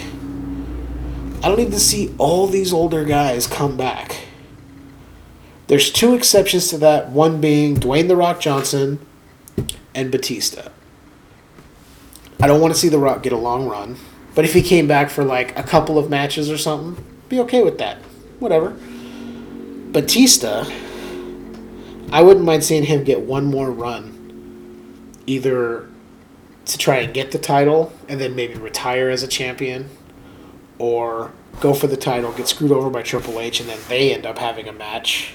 I don't need to see all these older guys come back. There's two exceptions to that, one being Dwayne The Rock Johnson and Batista. I don't want to see The Rock get a long run, but if he came back for like a couple of matches or something, be okay with that. Whatever. Batista, I wouldn't mind seeing him get one more run, either to try and get the title and then maybe retire as a champion or go for the title, get screwed over by Triple H, and then they end up having a match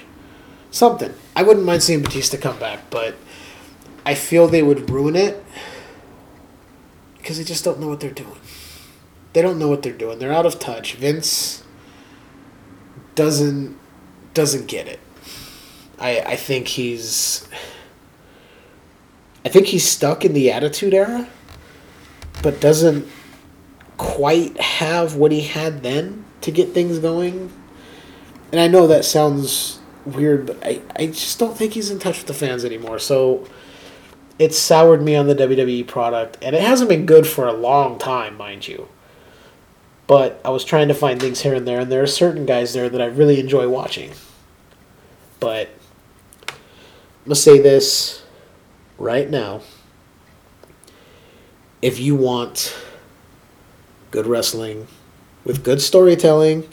Something. I wouldn't mind seeing Batista come back, but I feel they would ruin it because they just don't know what they're doing. They don't know what they're doing. They're out of touch. Vince doesn't doesn't get it. I I think he's I think he's stuck in the attitude era, but doesn't quite have what he had then to get things going. And I know that sounds weird, but I, I just don't think he's in touch with the fans anymore. So it's soured me on the WWE product, and it hasn't been good for a long time, mind you. But I was trying to find things here and there, and there are certain guys there that I really enjoy watching. But I'm gonna say this right now. If you want good wrestling with good storytelling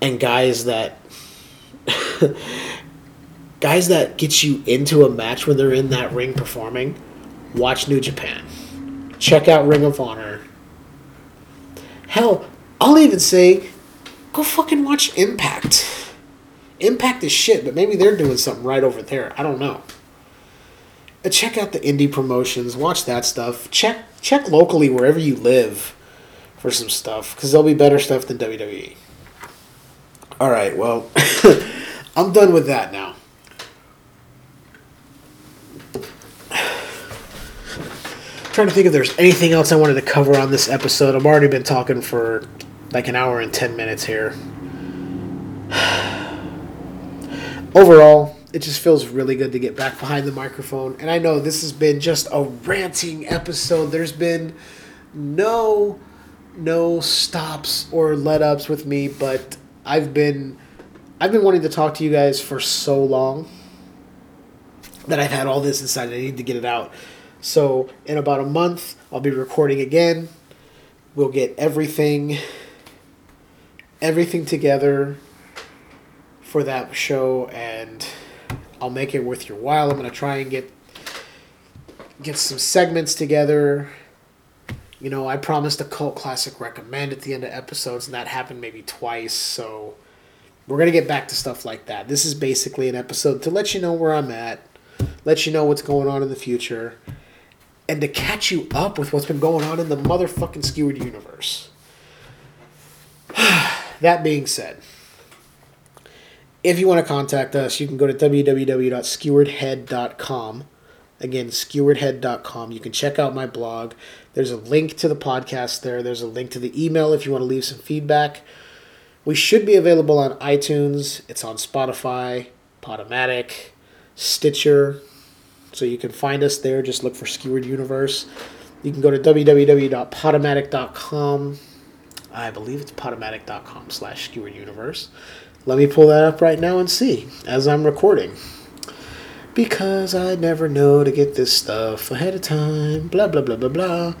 and guys that guys that get you into a match when they're in that ring performing, watch New Japan. Check out Ring of Honor. Hell, I'll even say go fucking watch Impact. Impact is shit, but maybe they're doing something right over there. I don't know. Uh, check out the indie promotions. Watch that stuff. Check check locally wherever you live for some stuff because there'll be better stuff than WWE. All right, well, I'm done with that now. trying to think if there's anything else I wanted to cover on this episode. I've already been talking for like an hour and 10 minutes here. Overall, it just feels really good to get back behind the microphone. And I know this has been just a ranting episode. There's been no no stops or let ups with me, but I've been I've been wanting to talk to you guys for so long that I've had all this inside. I need to get it out. So in about a month, I'll be recording again. We'll get everything everything together for that show and I'll make it worth your while. I'm to try and get get some segments together. You know, I promised a cult classic recommend at the end of episodes and that happened maybe twice, so we're to get back to stuff like that. This is basically an episode to let you know where I'm at, let you know what's going on in the future and to catch you up with what's been going on in the motherfucking skewered universe. that being said, if you want to contact us, you can go to www.skeweredhead.com. Again, skeweredhead.com. You can check out my blog. There's a link to the podcast there. There's a link to the email if you want to leave some feedback. We should be available on iTunes. It's on Spotify, Podomatic, Stitcher, so you can find us there. Just look for Skewered Universe. You can go to www.podomatic.com. I believe it's podomatic.com slash Skewered Universe. Let me pull that up right now and see as I'm recording. Because I never know to get this stuff ahead of time. Blah, blah, blah, blah, blah.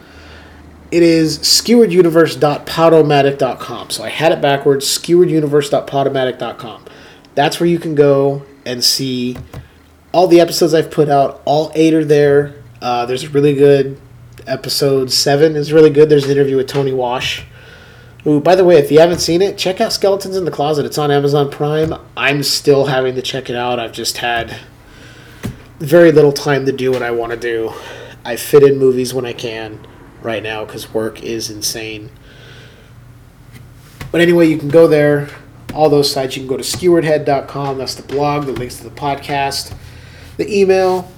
It is skewereduniverse.podomatic.com. So I had it backwards, skewereduniverse.podomatic.com. That's where you can go and see all the episodes I've put out, all eight are there. Uh, there's a really good episode seven is really good. There's an interview with Tony Wash. Who, by the way, if you haven't seen it, check out Skeletons in the Closet. It's on Amazon Prime. I'm still having to check it out. I've just had very little time to do what I want to do. I fit in movies when I can right now because work is insane. But anyway, you can go there. All those sites. You can go to skeweredhead.com. That's the blog. The links to the podcast. The email,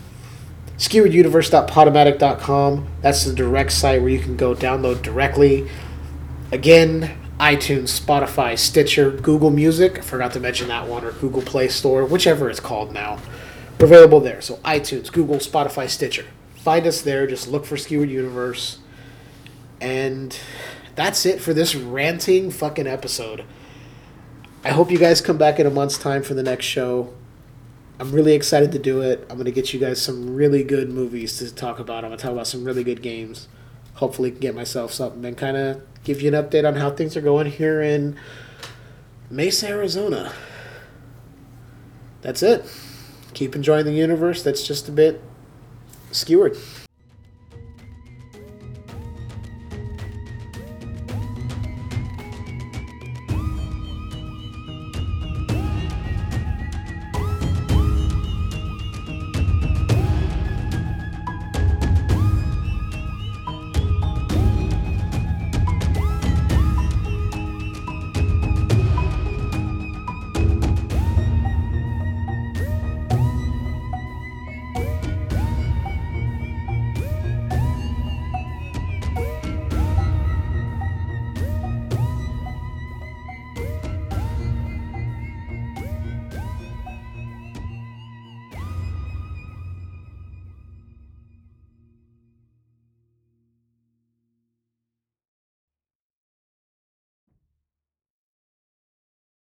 skewereduniverse.podomatic.com. That's the direct site where you can go download directly. Again, iTunes, Spotify, Stitcher, Google Music. I forgot to mention that one, or Google Play Store, whichever it's called now. We're available there. So iTunes, Google, Spotify, Stitcher. Find us there. Just look for Skewered Universe. And that's it for this ranting fucking episode. I hope you guys come back in a month's time for the next show. I'm really excited to do it. I'm going to get you guys some really good movies to talk about. I'm going to talk about some really good games. Hopefully, get myself something and kind of give you an update on how things are going here in Mesa, Arizona. That's it. Keep enjoying the universe that's just a bit skewered.